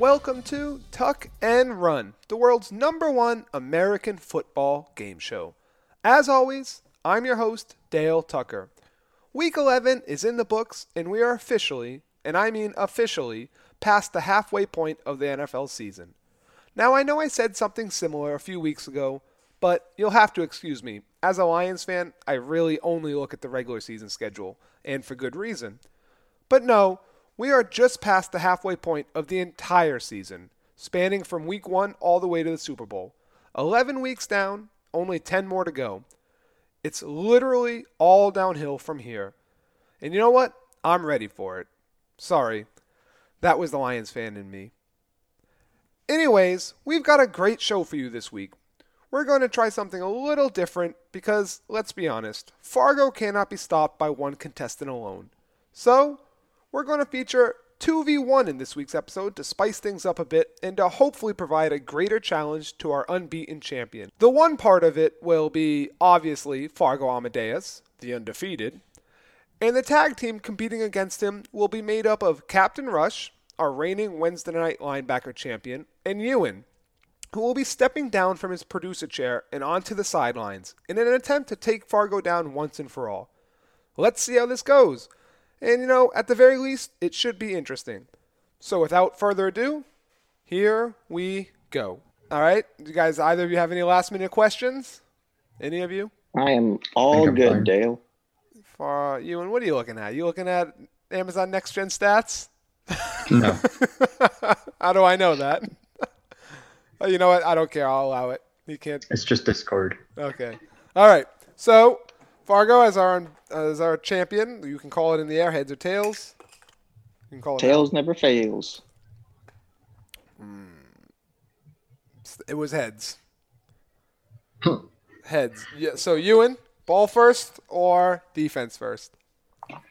Welcome to Tuck and Run, the world's number one American football game show. As always, I'm your host, Dale Tucker. Week 11 is in the books, and we are officially, and I mean officially, past the halfway point of the NFL season. Now, I know I said something similar a few weeks ago, but you'll have to excuse me. As a Lions fan, I really only look at the regular season schedule, and for good reason. But no, we are just past the halfway point of the entire season, spanning from week one all the way to the Super Bowl. 11 weeks down, only 10 more to go. It's literally all downhill from here. And you know what? I'm ready for it. Sorry, that was the Lions fan in me. Anyways, we've got a great show for you this week. We're going to try something a little different because, let's be honest, Fargo cannot be stopped by one contestant alone. So, we're going to feature 2v1 in this week's episode to spice things up a bit and to hopefully provide a greater challenge to our unbeaten champion. The one part of it will be obviously Fargo Amadeus, the undefeated, and the tag team competing against him will be made up of Captain Rush, our reigning Wednesday night linebacker champion, and Ewan, who will be stepping down from his producer chair and onto the sidelines in an attempt to take Fargo down once and for all. Let's see how this goes. And you know, at the very least, it should be interesting. So without further ado, here we go. All right, Do you guys, either of you have any last minute questions? Any of you? I am all I'm good, fine. Dale. For you, and what are you looking at? You looking at Amazon Next Gen stats? No. How do I know that? Oh, you know what? I don't care. I'll allow it. You can't. It's just Discord. Okay. All right. So Fargo as our as our champion, you can call it in the air, heads or tails. You can call it. Tails never fails. It was heads. Hmm. heads. Yeah. So Ewan, ball first or defense first?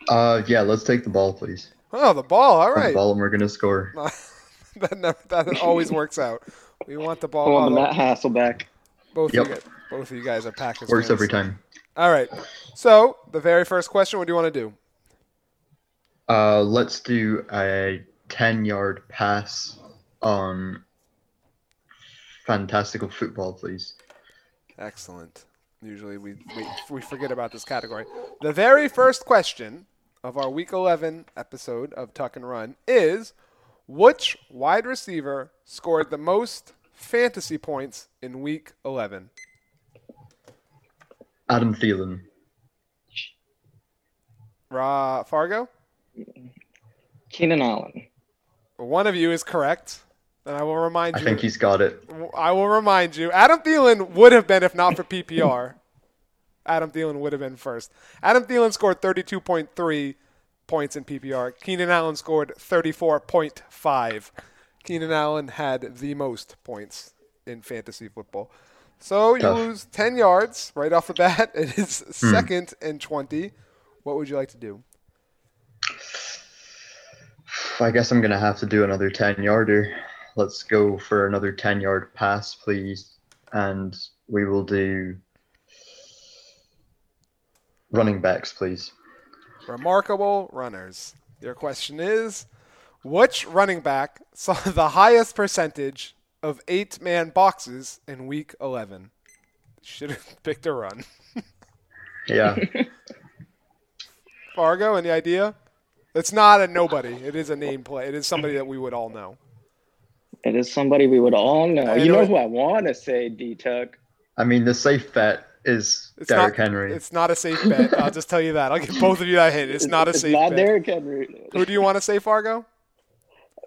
Uh, yeah, let's take the ball, please. Oh, the ball. All right. The ball, and we're gonna score. that never, that always works out. We want the ball. Pull on the although Matt Hasselbeck. both Yep. of you guys, both of you guys are Packers. Works fans. every time. All right. So the very first question. What do you want to do? Uh, let's do a ten-yard pass on fantastical football, please. Excellent. Usually we, we we forget about this category. The very first question of our week 11 episode of Tuck and Run is which wide receiver scored the most fantasy points in week 11? Adam Thielen. Ra Fargo? Keenan Allen. One of you is correct. And I will remind I you I think he's got it. I will remind you, Adam Thielen would have been if not for PPR. Adam Thielen would have been first. Adam Thielen scored 32.3 points in PPR. Keenan Allen scored 34.5. Keenan Allen had the most points in fantasy football. So you lose 10 yards right off the bat. It is hmm. second and 20. What would you like to do? I guess I'm gonna have to do another ten-yarder. Let's go for another ten-yard pass, please, and we will do running backs, please. Remarkable runners. Your question is which running back saw the highest percentage of eight man boxes in week 11? Should have picked a run. Yeah. Fargo, any idea? It's not a nobody. It is a name play. It is somebody that we would all know. It is somebody we would all know. Uh, I you know know who I want to say, D Tuck. I mean, the safe bet is It's Derrick not, Henry. It's not a safe bet. I'll just tell you that. I'll give both of you that hint. It's not a It's safe not bet. Derrick Henry. Who do you want to say, Fargo?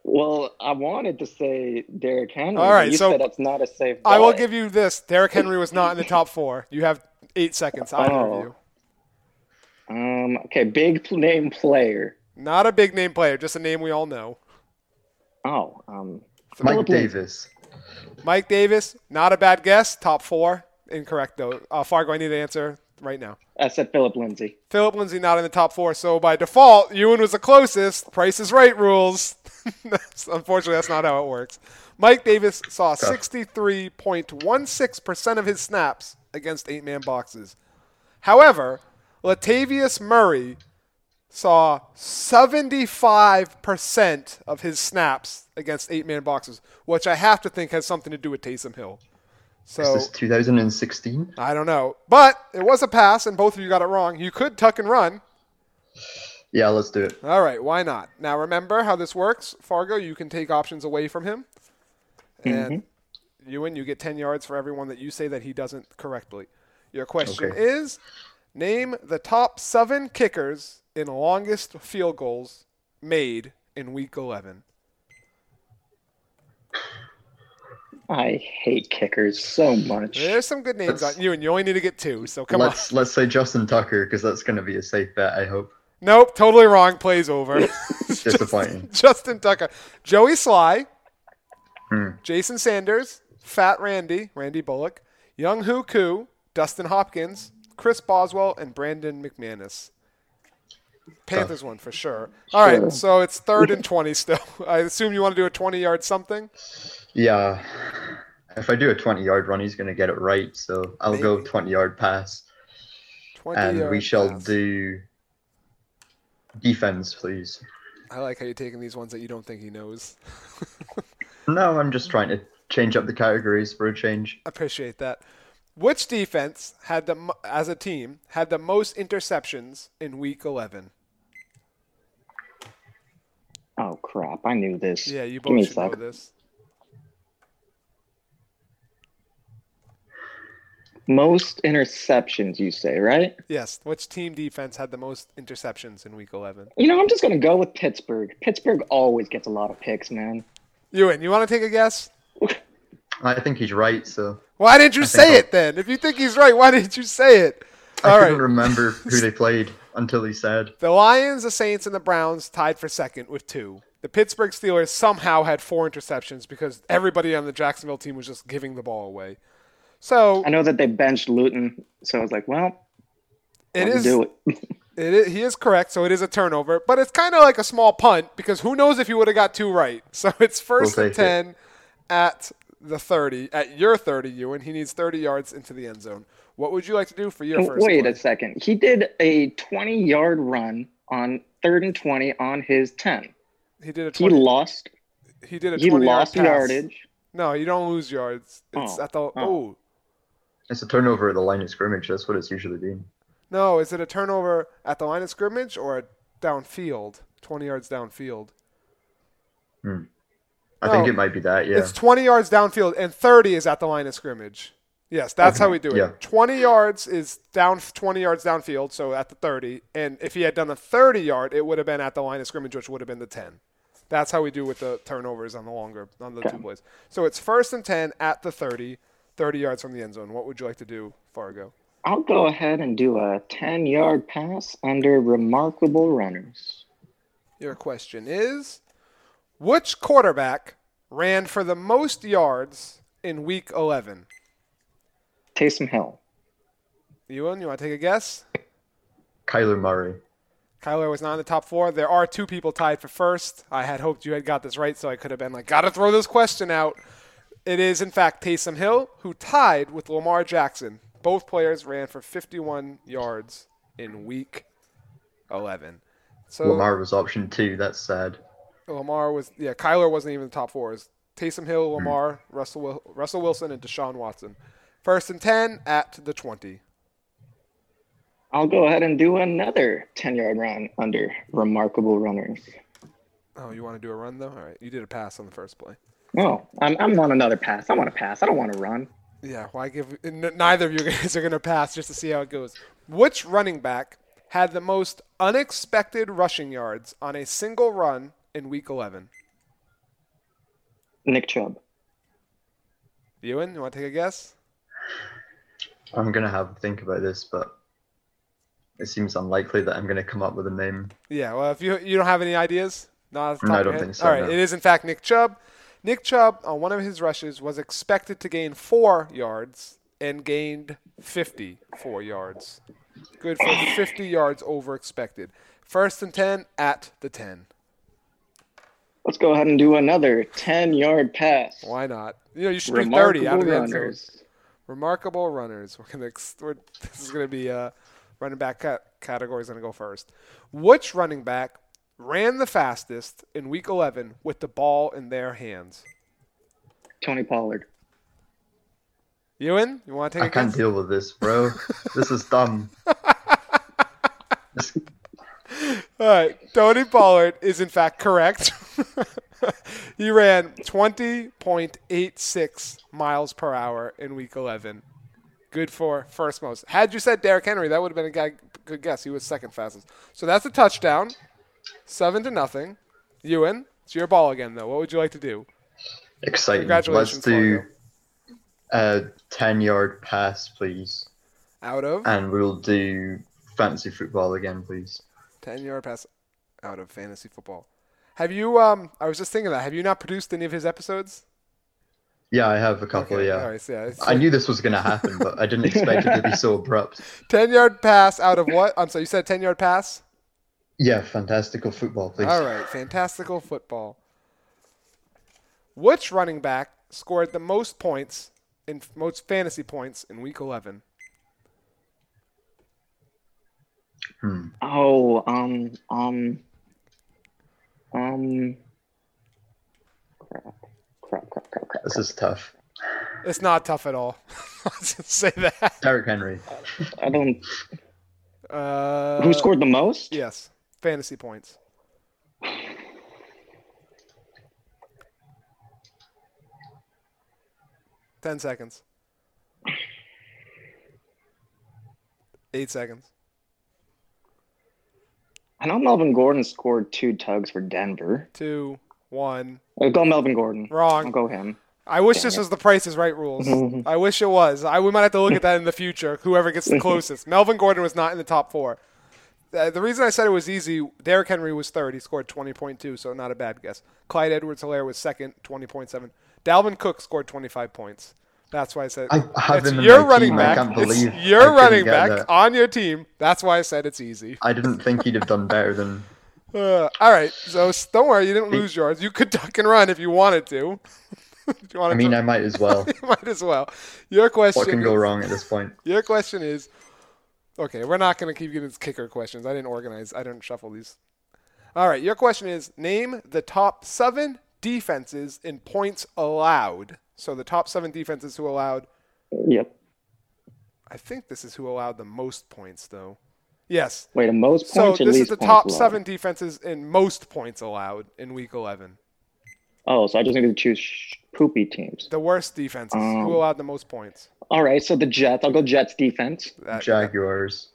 Well, I wanted to say Derrick Henry. All but right, you so said that's not a safe. I will give you this. Derrick Henry was not in the top four. You have eight seconds. Either Oh. you. Um. Okay. Big name player. Not a big name player, just a name we all know. Oh. Um. Mike Phillip Davis. Mike Davis, not a bad guess. Top four. Incorrect, though. Uh, Fargo, I need an answer right now. I said Philip Lindsay. Philip Lindsay not in the top four, so by default, Ewan was the closest. Price is right rules. That's- Unfortunately, that's not how it works. Mike Davis saw 63.16% of his snaps against eight man boxes. However, Latavius Murray saw 75% of his snaps against eight man boxes, which I have to think has something to do with Taysom Hill. So Is this 2016? I don't know. But it was a pass, and both of you got it wrong. You could tuck and run. Yeah, let's do it. All right, why not? Now remember how this works, Fargo. You can take options away from him, and mm-hmm. Ewan, you get ten yards for everyone that you say that he doesn't correctly. Your question Okay. is: Name the top seven kickers in longest field goals made in Week 11. I hate kickers so much. There's some good names Let's- on you, and you only need to get two. So come on. let's let's say Justin Tucker because that's going to be a safe bet. I hope. Nope, totally wrong. Plays over. Disappointing. Justin Tucker, Joey Slye, Hmm. Jason Sanders, Fat Randy, Randy Bullock, Younghoe Koo, Dustin Hopkins, Chris Boswell, and Brandon McManus. Panthers one for sure. All right, Sure. so it's third and 20 still. I assume you want to do a 20 yard something? Yeah. If I do a 20 yard run, he's going to get it right. So I'll go 20 yard pass. 20 And we shall pass. do defense, please. I like how you're taking these ones that you don't think he knows. No, I'm just trying to change up the categories for a change. Appreciate that. Which defense had the as a team had the most interceptions in week 11? Oh crap! I knew this. Yeah, you Give me both a know this. Most interceptions, you say, right? Yes, which team defense had the most interceptions in week 11? You know, I'm just gonna go with Pittsburgh. Pittsburgh always gets a lot of picks, man. Ewan, you want to take a guess? I think he's right, so Why didn't you I think say I'll- it then? If you think he's right, why didn't you say it? I All couldn't right. remember who they played until he said. The Lions, the Saints, and the Browns tied for second with two. The Pittsburgh Steelers somehow had four interceptions because everybody on the Jacksonville team was just giving the ball away. So I know that they benched Luton, so I was like, well, it I'll do it. it is. He is correct. So it is a turnover, but it's kind of like a small punt because who knows if you would have got two right. So it's 1st We'll and take it. ten at the thirty, at your thirty, Ewan. He needs thirty yards into the end zone. What would you like to do for your oh, first? Wait play? a second. He did a 20 yard run on third and 20 on his 10. He did a He 20, lost. he did a He 20 lost yard pass. yardage. No, you don't lose yards. It's Oh, at the oh. oh. It's a turnover at the line of scrimmage. That's what it's usually been. no. Is it a turnover at the line of scrimmage or a downfield? Twenty yards downfield. Hmm. I think it might be that, yeah. It's twenty yards downfield and thirty is at the line of scrimmage. Yes, that's Okay, how we do it. yeah. Twenty yards is down twenty yards downfield, so at the thirty. And if he had done a thirty yard, it would have been at the line of scrimmage, which would have been the ten. That's how we do with the turnovers on the longer on the Okay. two plays. So it's first and ten at the 30, 30 yards from the end zone. What would you like to do, Fargo? I'll go ahead and do a 10 yard pass under remarkable runners. Your question is Which quarterback ran for the most yards in week 11? Taysom Hill. Ewan, you want to take a guess? Kyler Murray. Kyler was not in the top four. There are two people tied for first. I had hoped you had got this right, so I could have been like, gotta throw this question out. It is, in fact, Taysom Hill, who tied with Lamar Jackson. Both players ran for 51 yards in week 11. So Lamar was option two. That's sad. Lamar was yeah. Kyler wasn't even in the top four. It was Taysom Hill, hmm. Lamar, Russell Russell Wilson, and Deshaun Watson. First and ten at the twenty. I'll go ahead and do another 10 yard run under remarkable runners. Oh, you want to do a run though? All right, you did a pass on the first play. Oh, I'm, I'm on another pass. I want to pass. I don't want to run. Yeah, why give? n- Neither of you guys are going to pass just to see how it goes. Which running back had the most unexpected rushing yards on a single run in Week 11? Nick Chubb. Ewan, you want to take a guess? I'm gonna have to think about this, but it seems unlikely that I'm gonna come up with a name. Yeah, well, if you you don't have any ideas, not No, I don't head? think so, All right, no. it is in fact Nick Chubb. Nick Chubb on one of his rushes was expected to gain four yards and gained 54 yards. Good for 50 yards over expected. First and 10 at the 10. Let's go ahead and do another 10 yard pass. Why not? You know, you should do 30 out of Remarkable the end zone. runners. Remarkable runners. We're gonna. We're, this is gonna be uh, running back ca- category is going to go first. Which running back ran the fastest in Week 11 with the ball in their hands? Tony Pollard. Ewan, you want to take I a can't guess? deal with this, bro. this is dumb. All right, Tony Pollard is in fact correct. he ran 20.86 miles per hour in Week 11. Good for first most. Had you said Derrick Henry, that would have been a guy, good guess. He was second fastest. So that's a touchdown. Seven to nothing. Ewan, it's your ball again, though. What would you like to do? Exciting. Congratulations, Let's do a 10 yard pass, please. Out of And we'll do fantasy football again, please. 10 yard pass out of fantasy football. Have you, um, I was just thinking that, have you not produced any of his episodes? Yeah, I have a couple, Okay, yeah. All right, so yeah, I knew this was going to happen, but I didn't expect it to be so abrupt. 10 yard pass out of what? I'm sorry, you said 10 yard pass? Yeah, fantastical football, please. All right, fantastical football. Which running back scored the most points in most fantasy points in week 11? Hmm. Oh, um, um, um. Crap, crap, crap, crap, crap. This is tough. It's not tough at all. I'll say that. Derrick Henry. I don't. Uh, Who scored the most? Yes, fantasy points. Ten seconds. Eight seconds. I know Melvin Gordon scored two tugs for Denver. Two. One. I'll go Melvin Gordon. Wrong. I'll go him. I wish Damn this it. was the Price is Right rules. I wish it was. I we might have to look at that in the future. Whoever gets the closest. Melvin Gordon was not in the top four. Uh, the reason I said it was easy, Derrick Henry was third. He scored 20.2, so not a bad guess. Clyde Edwards-Helaire was second, 20.7. Dalvin Cook scored 25 points. That's why I said I have it's him your running team. I back. can't It's your running back that. on your team. That's why I said it's easy. I didn't think he'd have done better than. Uh, all right, so don't worry, you didn't lose yours. You could duck and run if you wanted to. You wanted I mean, to, I might as well. you might as well. Your question. What can go wrong at this point? Your question is okay, we're not going to keep getting kicker questions. I didn't organize, I didn't shuffle these. All right, your question is name the top seven defenses in points allowed. So the top seven defenses who allowed, Yep. I think this is who allowed the most points, though. Yes. Wait, the most So points or this is the top allowed? seven defenses in most points allowed in week 11. Oh, so I just need to choose sh- poopy teams. The worst defenses. Um, who allowed the most points? All right, so the Jets. I'll go Jets defense. That- Jaguars.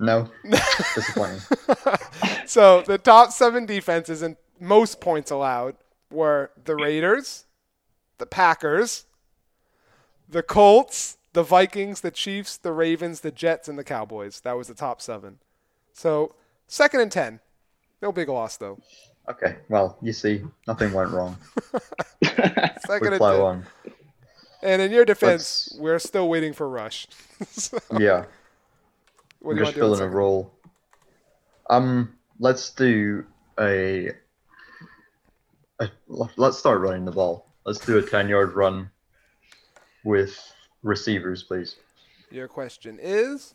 No. Disappointing. so the top seven defenses and most points allowed were the Raiders, the Packers, the Colts, the Vikings, the Chiefs, the Ravens, the Jets, and the Cowboys. That was the top seven. So second and ten. No big loss though. Okay, well, you see, nothing went wrong. Second We and plow on. And in your defense, Let's- we're still waiting for Rush. So, Yeah, what I'm do you want just to do? in filling a role. Um, let's do a, a. Let's start running the ball. Let's do a ten-yard run with receivers, please. Your question is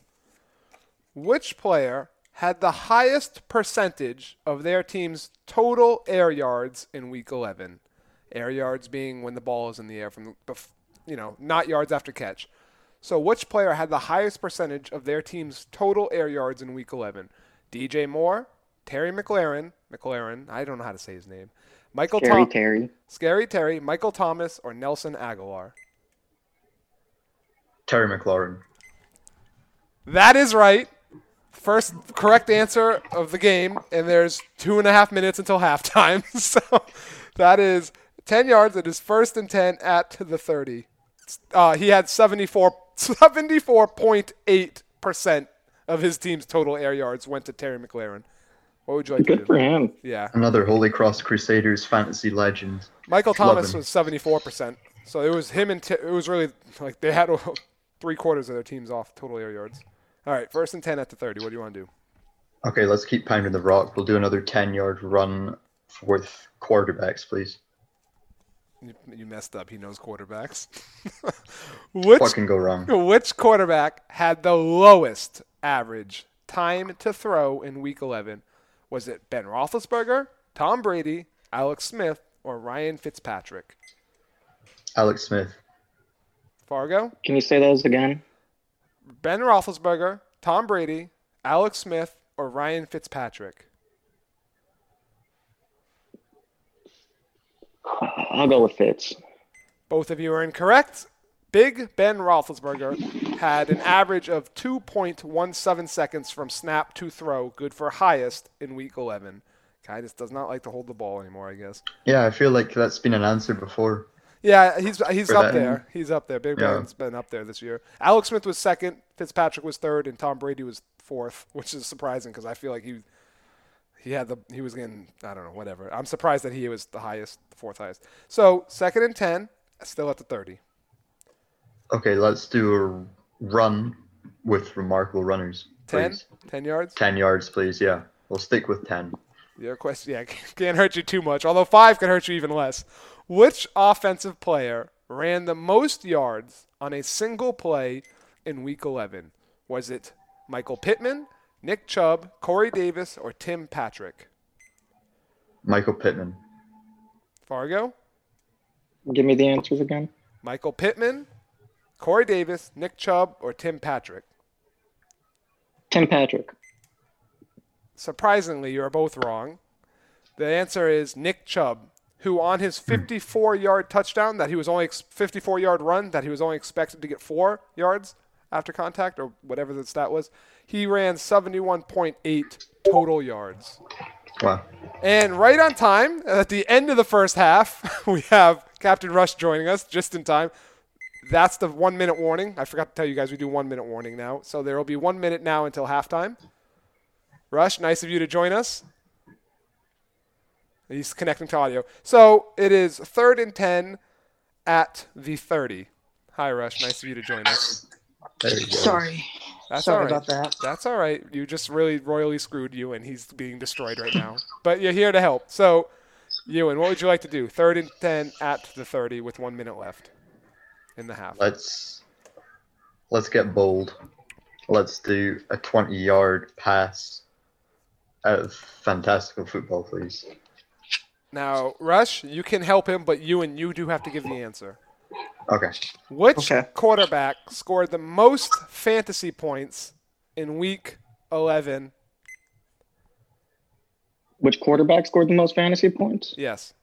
Which player had the highest percentage of their team's total air yards in week 11? Air yards being when the ball is in the air from the, you know, not yards after catch. So which player had the highest percentage of their team's total air yards in week 11? DJ Moore, Terry McLaurin, McLaurin, I don't know how to say his name. Michael Terry Tom- Terry. Scary Terry, Michael Thomas, or Nelson Agholor? Terry McLaurin. That is right. First correct answer of the game, and there's two and a half minutes until halftime. So that is 10 yards. It is first and 10 at the 30. Uh, he had 74, 74.8% of his team's total air yards went to Terry McLaurin. What would you like to Good do? for him. Yeah. Another Holy Cross Crusaders fantasy legend. Michael Thomas him. was 74%. So it was him and T- it was really like they had three quarters of their teams off total air yards. All right, first and 10 at the 30. What do you want to do? Okay, let's keep pounding the rock. We'll do another ten-yard run with quarterbacks, please. You, you messed up. He knows quarterbacks. which What can go wrong? which quarterback had the lowest average time to throw in Week 11? Was it Ben Roethlisberger, Tom Brady, Alex Smith, or Ryan Fitzpatrick? Alex Smith. Fargo, Can you say those again? Ben Roethlisberger, Tom Brady, Alex Smith, or Ryan Fitzpatrick? I'll go with Fitz. Both of you are incorrect. Big Ben Roethlisberger had an average of 2.17 seconds from snap to throw, good for highest in Week 11. Guy just does not like to hold the ball anymore, I guess. Yeah, I feel like that's been an answer before. Yeah, he's he's up that. there. He's up there. Big Yeah. Ben's been up there this year. Alex Smith was second, Fitzpatrick was third, and Tom Brady was fourth, which is surprising because I feel like he he had the he was getting I don't know whatever. I'm surprised that he was the highest, the fourth highest. So second and ten, still at the thirty. Okay, let's do a run with remarkable runners. 10? 10 yards. 10 yards, please. Yeah, we'll stick with 10. Your question, yeah, can't hurt you too much. Although five can hurt you even less. Which offensive player ran the most yards on a single play in Week 11? Was it Michael Pittman, Nick Chubb, Corey Davis, or Tim Patrick? Michael Pittman. Fargo, Give me the answers again. Michael Pittman, Corey Davis, Nick Chubb, or Tim Patrick? Tim Patrick. Surprisingly, you are both wrong. The answer is Nick Chubb, who on his hmm. 54-yard touchdown that he was only 54-yard run that he was only expected to get four yards after contact or whatever the stat was, he ran 71.8 total yards. Wow. And right on time, at the end of the first half, we have Captain Rush joining us just in time. That's the one minute warning. I forgot to tell you guys we do one minute warning now. So there will be one minute now until halftime. Rush, nice of you to join us. He's connecting to audio. So it is third and 10 at the 30. Hi, Rush. Nice of you to join us. There you go. Sorry. That's Sorry all right. about that. That's all right. You just really royally screwed you, and he's being destroyed right now. but you're here to help. So, Ewan, what would you like to do? Third and 10 at the 30 with one minute left in the half. Let's let's get bold. Let's do a 20 yard pass out of fantastical football, please. Now, Rush, you can help him, but you and you do have to give the answer. Okay. Which Okay. quarterback scored the most fantasy points in week 11? Which quarterback scored the most fantasy points? Yes.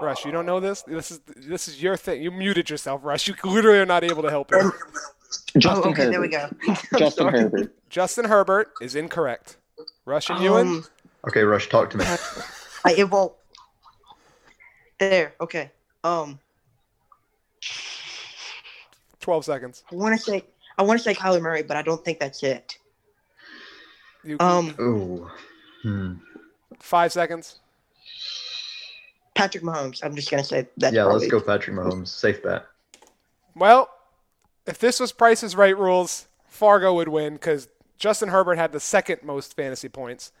Rush, you don't know this? This is this is your thing. You muted yourself, Rush. You literally are not able to help him. Justin oh, okay, Herbert. there we go. Justin Sorry. Herbert. Justin Herbert is incorrect. Rush and Ewan? Okay, Rush, talk to me. I, it won't. There. Okay. Um, 12 seconds. I want to say I want to say Kyler Murray, but I don't think that's it. You, Um, Ooh. Hmm. five seconds. Patrick Mahomes. I'm just gonna say that. Yeah, probably let's go Patrick Mahomes. Safe bet. Well, if this was Price's Right rules, Fargo would win because Justin Herbert had the second most fantasy points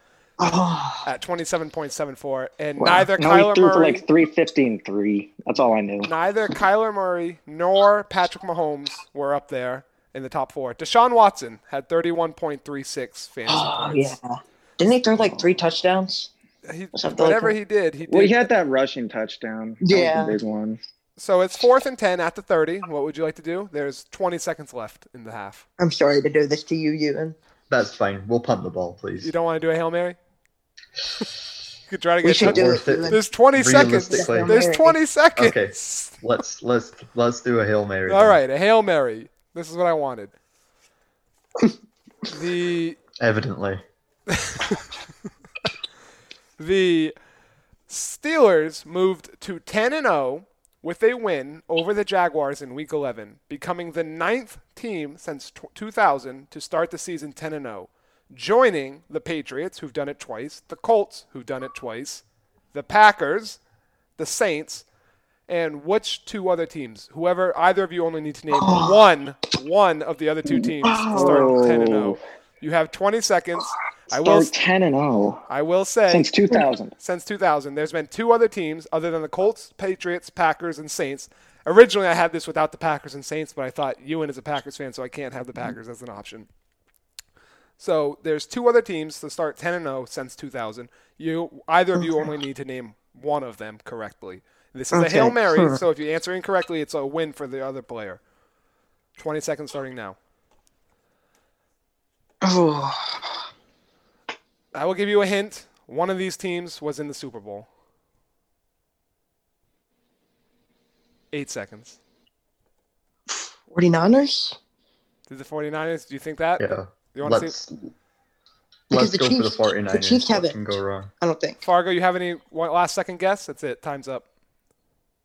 Oh, at 27.74, and Wow. neither no, he Kyler threw for like 350 and three. That's all I knew. neither Kyler Murray nor Patrick Mahomes were up there in the top four. Deshaun Watson had 31.36 fantasy oh points. yeah. Didn't he throw like three touchdowns? He, Something like whatever he did, he did. Well, he had that rushing touchdown. That was the Yeah. big one. So it's fourth and 10 at the 30. What would you like to do? There's 20 seconds left in the half. I'm sorry to do this to you, Ewan. That's fine. We'll punt the ball, please. You don't want to do a Hail Mary? You could try to get should touch- do worth it. it. There's 20 seconds. There's 20 seconds. Okay, let's let's let's do a hail mary. All then. right, a Hail Mary. This is what I wanted. the Evidently. the Steelers moved to 10 and 0 with a win over the Jaguars in week 11, becoming the ninth team since tw 2000 to start the season 10 and 0, joining the Patriots who've done it twice, the Colts who've done it twice, the Packers, the Saints, and which two other teams? Whoever either of you only need to name one one of the other two teams to start 10 and 0. You have 20 seconds. I will. Start 10 and 0 I will say since 2000. since 2000, there's been two other teams other than the Colts, Patriots, Packers, and Saints. Originally, I had this without the Packers and Saints, but I thought Ewan is a Packers fan, so I can't have the Packers as an option. So there's two other teams to start 10 and 0 since 2000. You either of you only need to name one of them correctly. This is a hail mary, so if you answer incorrectly, it's a win for the other player. 20 seconds starting now. Oh, I will give you a hint. One of these teams was in the Super Bowl. Eight seconds. 49ers? Did the 49ers, do you think that? Yeah. You want to Let's see? let's the go for the Chiefs- 49ers. the Chiefs haven't- can go wrong? I don't think. Fargo, you have any one last second guess? That's it. Time's up.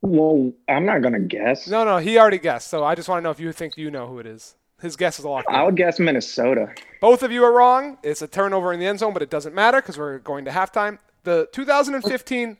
Well, I'm not going to guess. No, no, he already guessed. So I just want to know if you think you know who it is. His guess is a lock. I would guess Minnesota. Both of you are wrong. It's a turnover in the end zone, but it doesn't matter because we're going to halftime. The 2015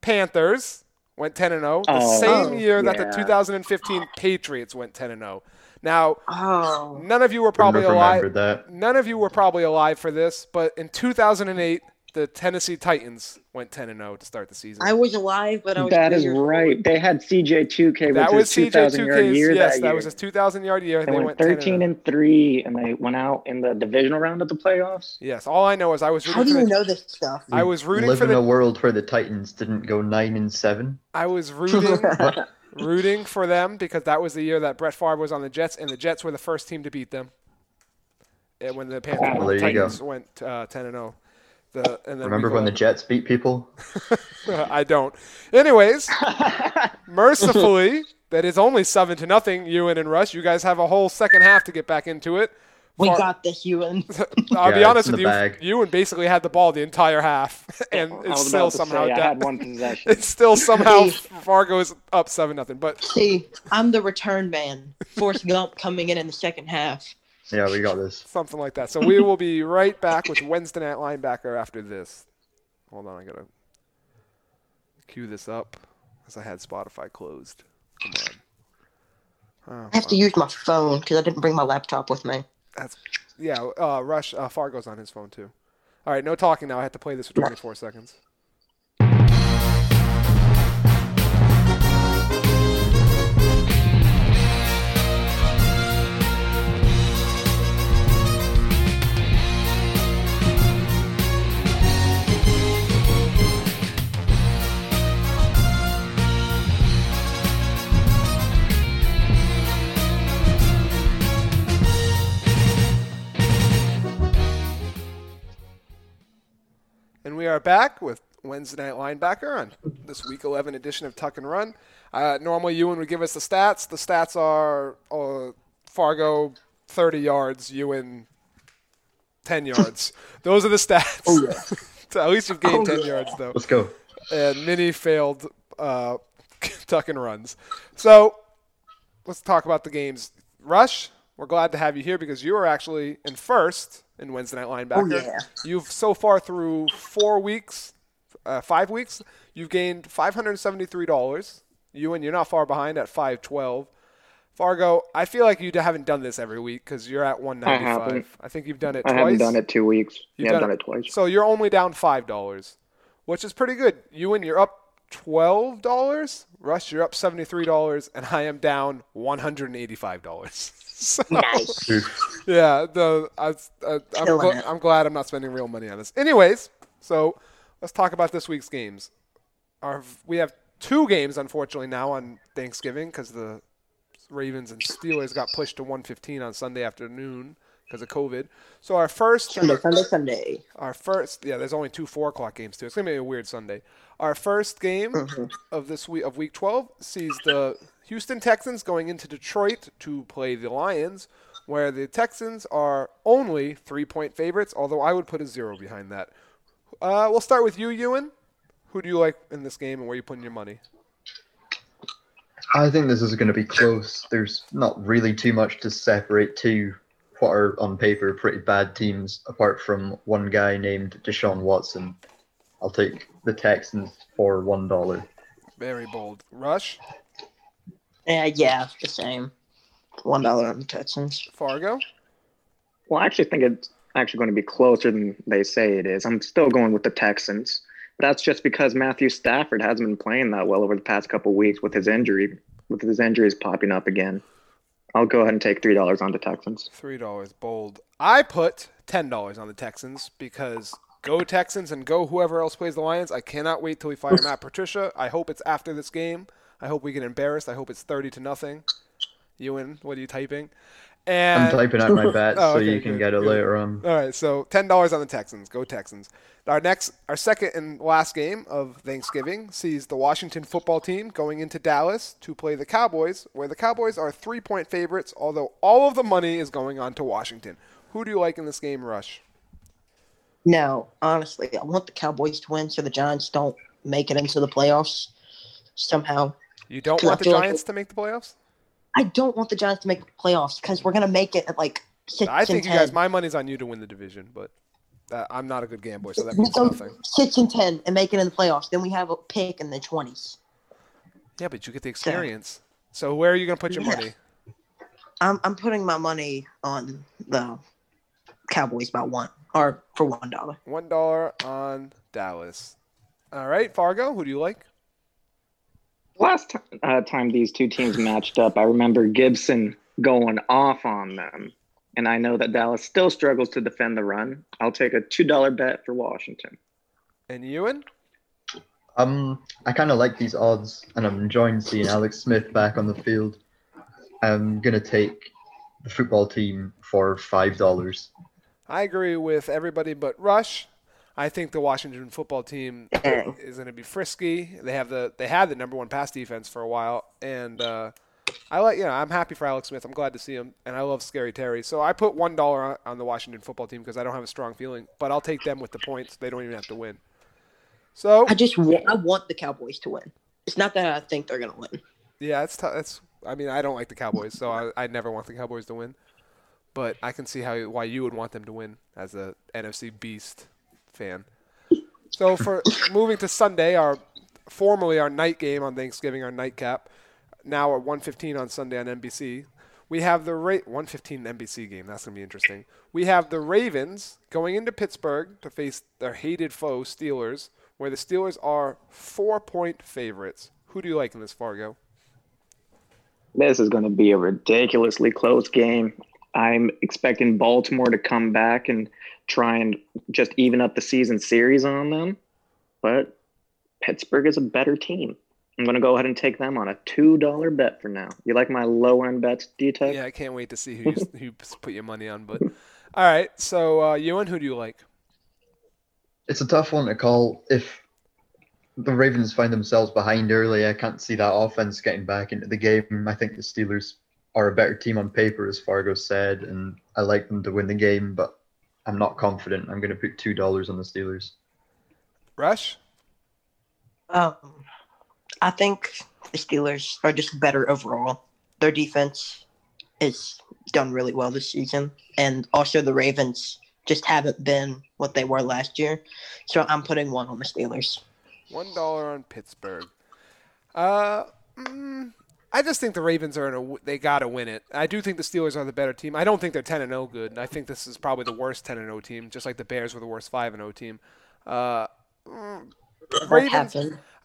Panthers went 10 and 0, the Oh, same oh, year that the 2015 Patriots went 10 and 0. Now, Oh. none of you were probably alive. that. None of you were probably alive for this, but in 2008, the Tennessee Titans went 10 and 0 to start the season. I was alive, but I was. That three is years old. right. They had CJ2K, that which was was 2,000 yard CJ2K's. year Yes, that that, year. was his 2,000 yard year. they, They, went 13 and 3, and they went out in the divisional round of the playoffs. Yes, all I know is I was rooting. How do for you the, know this stuff? I was rooting Live for in a world where the Titans didn't go nine and seven. I was rooting rooting for them because that was the year that Brett Favre was on the Jets, and the Jets were the first team to beat them. And when the Panthers, Oh, the you go. Went uh, 10 and 0. The, and then Remember when the Jets beat people? I don't. Anyways, mercifully, that is only seven to nothing. Ewan and Rush, you guys have a whole second half to get back into it. We Far- got the Ewan. I'll Yeah, be honest with you. bag. Ewan basically had the ball the entire half, and it's still somehow say, I down- had one possession. it's still somehow Hey. Fargo is up seven nothing. But See, I'm the return man. Forrest Gump coming in in the second half. Yeah, we got this. something like that. So we will be right back with Wednesday Night Linebacker after this. Hold on, I gotta cue this up because I had Spotify closed. Come on. Oh, I have to use my phone because I didn't bring my laptop with me. That's yeah. Uh, Rush uh, Fargo's on his phone too. All right, no talking now. I have to play this for 24 seconds. And we are back with Wednesday Night Linebacker on this Week 11 edition of Tuck and Run. Uh, normally, Ewan would give us the stats. The stats are uh, Fargo 30 yards, Ewan 10 yards. Those are the stats. Oh, yeah. so at least you've gained Oh, 10 yeah. yards, though. Let's go. And Mini failed uh, Tuck and Runs. So let's talk about the games. Rush, we're glad to have you here because you are actually in first in Wednesday Night Linebacker. Oh, yeah. You've so far through four weeks, uh, five weeks, you've gained $573. You and you're not far behind at 512. Fargo, I feel like you haven't done this every week because you're at 195. haven't. I think you've done it I twice. haven't done it two weeks. You've yeah, I've done done it- it twice. So you're only down five dollars, which is pretty good. You and you're up twelve dollars. Rush, you're up seventy three dollars, and I am down one hundred and eighty five dollars. so, Nice. Yeah, the I, I'm, gl- I'm glad I'm not spending real money on this. Anyways, so let's talk about this week's games. Our we have two games unfortunately now on Thanksgiving because the Ravens and Steelers got pushed to 115 on Sunday afternoon because of COVID. So our first Sunday, Sunday, Sunday. our first, yeah, there's only two four o'clock games too. It's gonna be a weird Sunday. Our first game Mhm. of this week of week 12 sees the Houston Texans going into Detroit to play the Lions, where the Texans are only three point favorites. Although I would put a zero behind that. Uh, we'll start with you, Ewan. Who do you like in this game, and where are you putting your money? I think this is going to be close. There's not really too much to separate two what are on paper pretty bad teams, apart from one guy named Deshaun Watson. I'll take the Texans for one dollar. Very bold. Rush, eh, Yeah, yeah, the same. One dollar on the Texans. Fargo. Well, I actually think it's actually going to be closer than they say it is. I'm still going with the Texans. But that's just because Matthew Stafford hasn't been playing that well over the past couple weeks with his injury, with his injuries popping up again. I'll go ahead and take three dollars on the Texans. Three dollars bold. I put ten dollars on the Texans because go Texans and go whoever else plays the Lions. I cannot wait till we fire Matt Patricia. I hope it's after this game. I hope we get embarrassed. I hope it's thirty to nothing. Ewan, what are you typing? And I'm typing out my bets Oh, so okay, you can good, get it good. later on. All right, so ten dollars on the Texans. Go Texans. Our next, our second and last game of Thanksgiving sees the Washington football team going into Dallas to play the Cowboys, where the Cowboys are three-point favorites. Although all of the money is going on to Washington. Who do you like in this game, Rush? No, honestly, I want the Cowboys to win so the Giants don't make it into the playoffs somehow. You don't want the feel like- Giants to make the playoffs? I don't want the Giants to make the playoffs because we're gonna make it at like six I think and you ten. guys. My money's on you to win the division, but uh, I'm not a good gambler, so that means go nothing. six and ten and make it in the playoffs. Then we have a pick in the twenties. Yeah, but you get the experience. So where are you going to put your Yeah. money? I'm I'm putting my money on the Cowboys by one or for one dollar. One dollar on Dallas. All right, Fargo. Who do you like? Last ti- uh, time these two teams matched up, I remember Gibson going off on them. And I know that Dallas still struggles to defend the run. I'll take a $2 bet for Washington. And Ewan? Um, I kind of like these odds, and I'm enjoying seeing Alex Smith back on the field. I'm gonna take the football team for five dollars. I agree with everybody but Rush. I think the Washington football team is going to be frisky. They have the they had the number one pass defense for a while, and uh, I like you know I'm happy for Alex Smith. I'm glad to see him, and I love Scary Terry. So I put one dollar on, the Washington football team because I don't have a strong feeling, but I'll take them with the points. They don't even have to win. So I just wa- I want the Cowboys to win. It's not that I think they're gonna win. Yeah, that's tough. It's. I mean, I don't like the Cowboys, so I, I never want the Cowboys to win. But I can see how why you would want them to win as a NFC Beast fan. So for moving to Sunday, our formerly our night game on Thanksgiving, our nightcap, now at 1:15 on Sunday on NBC. We have the Ra- 1:15 NBC game. That's gonna be interesting. We have the Ravens going into Pittsburgh to face their hated foe Steelers, where the Steelers are four-point favorites. Who do you like in this Fargo? This is going to be a ridiculously close game. I'm expecting Baltimore to come back and try and just even up the season series on them. But Pittsburgh is a better team. I'm going to go ahead and take them on a $2 bet for now. You like my low end bets, D-Tuck? Yeah, I can't wait to see who you, who you put your money on. But all right, so uh, Ewan, who do you like? It's a tough one to call. If the Ravens find themselves behind early, I can't see that offense getting back into the game. I think the Steelers are a better team on paper, as Fargo said, and I like them to win the game, but I'm not confident. I'm going to put two dollars on the Steelers. Rush. Um, I think the Steelers are just better overall. Their defense is done really well this season, and also the Ravens just haven't been what they were last year. So I'm putting one on the Steelers. One dollar on Pittsburgh. Uh, mm, I just think the Ravens are in a. They got to win it. I do think the Steelers are the better team. I don't think they're ten and zero good. I think this is probably the worst ten and zero team, just like the Bears were the worst five and zero team. Uh, mm, Ravens.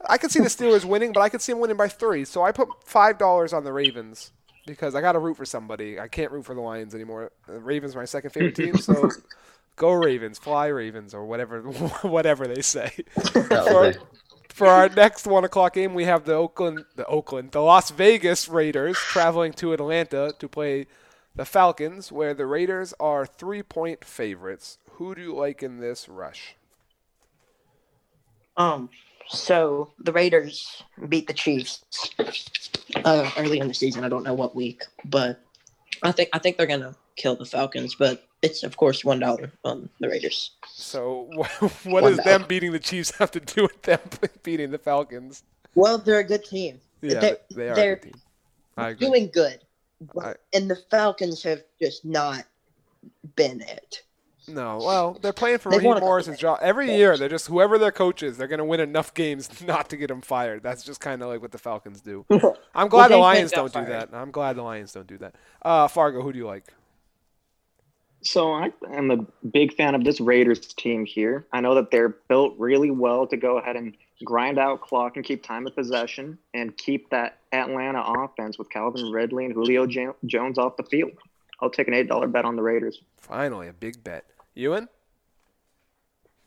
I could see the Steelers winning, but I could see them winning by three. So I put five dollars on the Ravens because I got to root for somebody. I can't root for the Lions anymore. The Ravens are my second favorite team, so go Ravens, fly Ravens, or whatever whatever they say. For. For our next one o'clock game, we have the Oakland, the Oakland, the Las Vegas Raiders traveling to Atlanta to play the Falcons, where the Raiders are three-point favorites. Who do you like in this rush? Um, so the Raiders beat the Chiefs uh, early in the season. I don't know what week, but I think I think they're gonna kill the Falcons. But it's of course one dollar on the Raiders. So, what One does them beating the Chiefs have to do with them beating the Falcons? Well, they're a good team. Yeah, They're- they are they're good team. I agree. Doing good, but, I- and the Falcons have just not been it. No, well, they're playing for They've Raheem won a couple Morris's job every year. They're just whoever their coach is, they're going to win enough games not to get him fired. That's just kind of like what the Falcons do. I'm glad the Lions don't do that. I'm glad the Lions don't do that. Uh, Fargo, who do you like? So I am a big fan of this Raiders team here. I know that they're built really well to go ahead and grind out clock and keep time of possession and keep that Atlanta offense with Calvin Ridley and Julio Jo- Jones off the field. I'll take an eight dollar bet on the Raiders. Finally, a big bet. Ewan?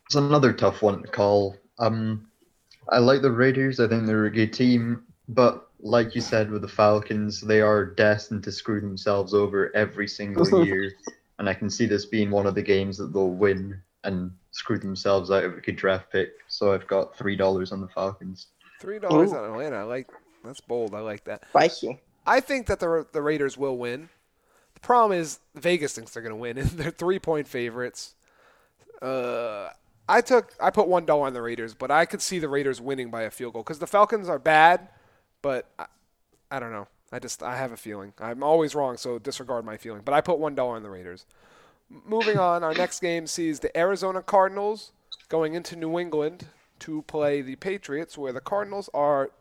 It's another tough one to call. Um, I like the Raiders. I think they're a good team, but like you said with the Falcons, they are destined to screw themselves over every single year, and I can see this being one of the games that they'll win and screw themselves out of a good draft pick. So I've got three dollars on the Falcons. Three dollars on Atlanta. I like that's bold. I like that. Spicy. I think that the the Raiders will win. The problem is Vegas thinks they're going to win, and they're three point favorites. Uh, I took I put one dollar on the Raiders, but I could see the Raiders winning by a field goal because the Falcons are bad, but I, I don't know. I just I have a feeling. I'm always wrong, so disregard my feeling. But I put one dollar on the Raiders. Moving on, our next game sees the Arizona Cardinals going into New England to play the Patriots, where the Cardinals are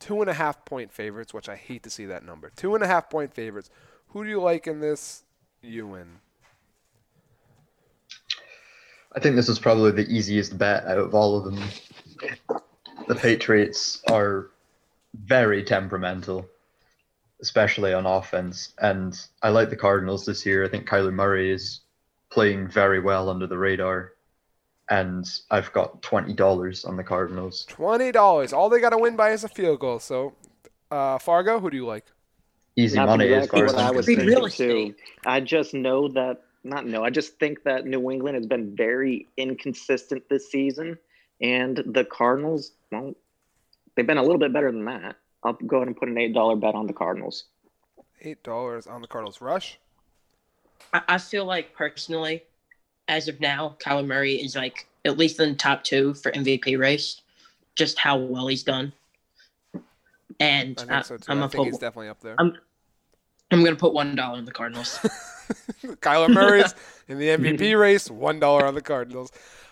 two and a half point favorites, which I hate to see that number. Two and a half point favorites. Who do you like in this? Ewan. I think this is probably the easiest bet out of all of them. The Patriots are very temperamental, especially on offense, and I like the Cardinals this year. I think Kyler Murray is playing very well under the radar, and I've got twenty dollars on the Cardinals. Twenty dollars. All they got to win by is a field goal. So, uh, Fargo, who do you like? Easy That's money exactly as what far as I was thinking real too. I just know that not know. I just think that New England has been very inconsistent this season, and the Cardinals, well, they've been a little bit better than that. I'll go ahead and put an eight dollar bet on the Cardinals. Eight dollars on the Cardinals. Rush. I, I feel like personally, as of now, Kyler Murray is like at least in the top two for MVP race. Just how well he's done. And I I think so too. am I think put he's definitely up there. I'm- I'm gonna put one dollar on the Cardinals. Kyler Murray's in the MVP race. One dollar on the Cardinals.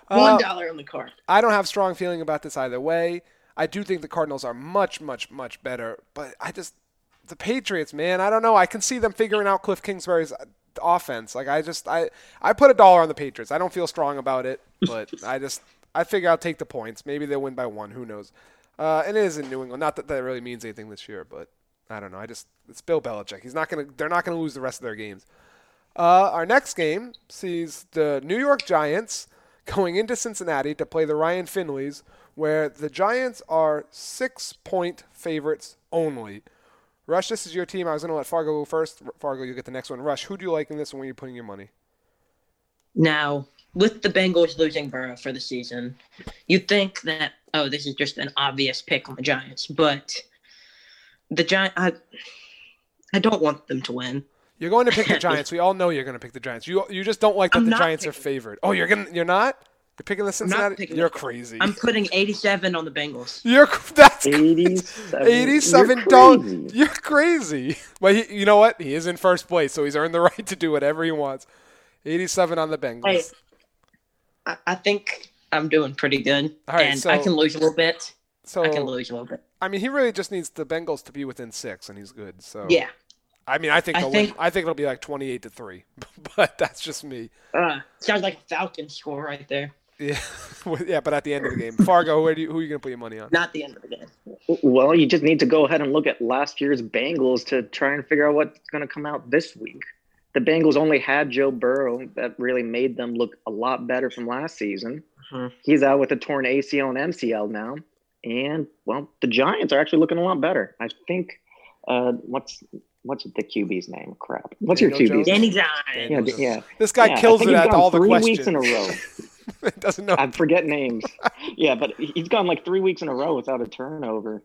Uh, one dollar on the card. I don't have strong feeling about this either way. I do think the Cardinals are much, much, much better, but I just the Patriots, man. I don't know. I can see them figuring out Cliff Kingsbury's uh, offense. Like I just I I put a dollar on the Patriots. I don't feel strong about it, but I just I figure I'll take the points. Maybe they'll win by one. Who knows? Uh, and it is in New England. Not that that really means anything this year, but I don't know. I just it's Bill Belichick. He's not gonna. They're not gonna lose the rest of their games. Uh, our next game sees the New York Giants going into Cincinnati to play the Ryan Finleys, where the Giants are six point favorites only. Rush, this is your team. I was going to let Fargo go first. Fargo, you get the next one. Rush, who do you like in this one? Where are you putting your money? Now, with the Bengals losing Burrow for the season, you'd think that oh, this is just an obvious pick on the Giants, but the Giant, I, I don't want them to win. You're going to pick the Giants. We all know you're going to pick the Giants. You you just don't like that I'm the Giants are favored. Oh, you're going to you're not. You're picking the not Cincinnati. picking You're the- crazy. I'm putting 87 on the Bengals. You're that's Eighty-seven. Eighty-seven You're dollars. crazy. You're crazy. But he, you know what? He is in first place, so he's earned the right to do whatever he wants. Eighty-seven on the Bengals. Hey, I, I think I'm doing pretty good, All right, and so- I can lose a little bit. so I can lose a little bit. I mean, he really just needs the Bengals to be within six, and he's good. So Yeah. I mean, I think I they'll win. think- I think it'll be like twenty-eight to three, but that's just me. Uh, sounds like a Falcon score right there. Yeah, yeah. But at the end of the game, Fargo, where do you, who are you gonna put your money on? Not the end of the game. Well, you just need to go ahead and look at last year's Bengals to try and figure out what's going to come out this week. The Bengals only had Joe Burrow that really made them look a lot better from last season. Mhm. He's out with a torn ACL and MCL now. And, well, the Giants are actually looking a lot better. I think, uh, what's what's the QB's name? Crap. What's Daniel your Jones? QB's name? Danny Dimes. Yeah, yeah. This guy Yeah, kills it at all the three questions. weeks in a row. Doesn't know. I forget names. Yeah, but he's gone like three weeks in a row without a turnover.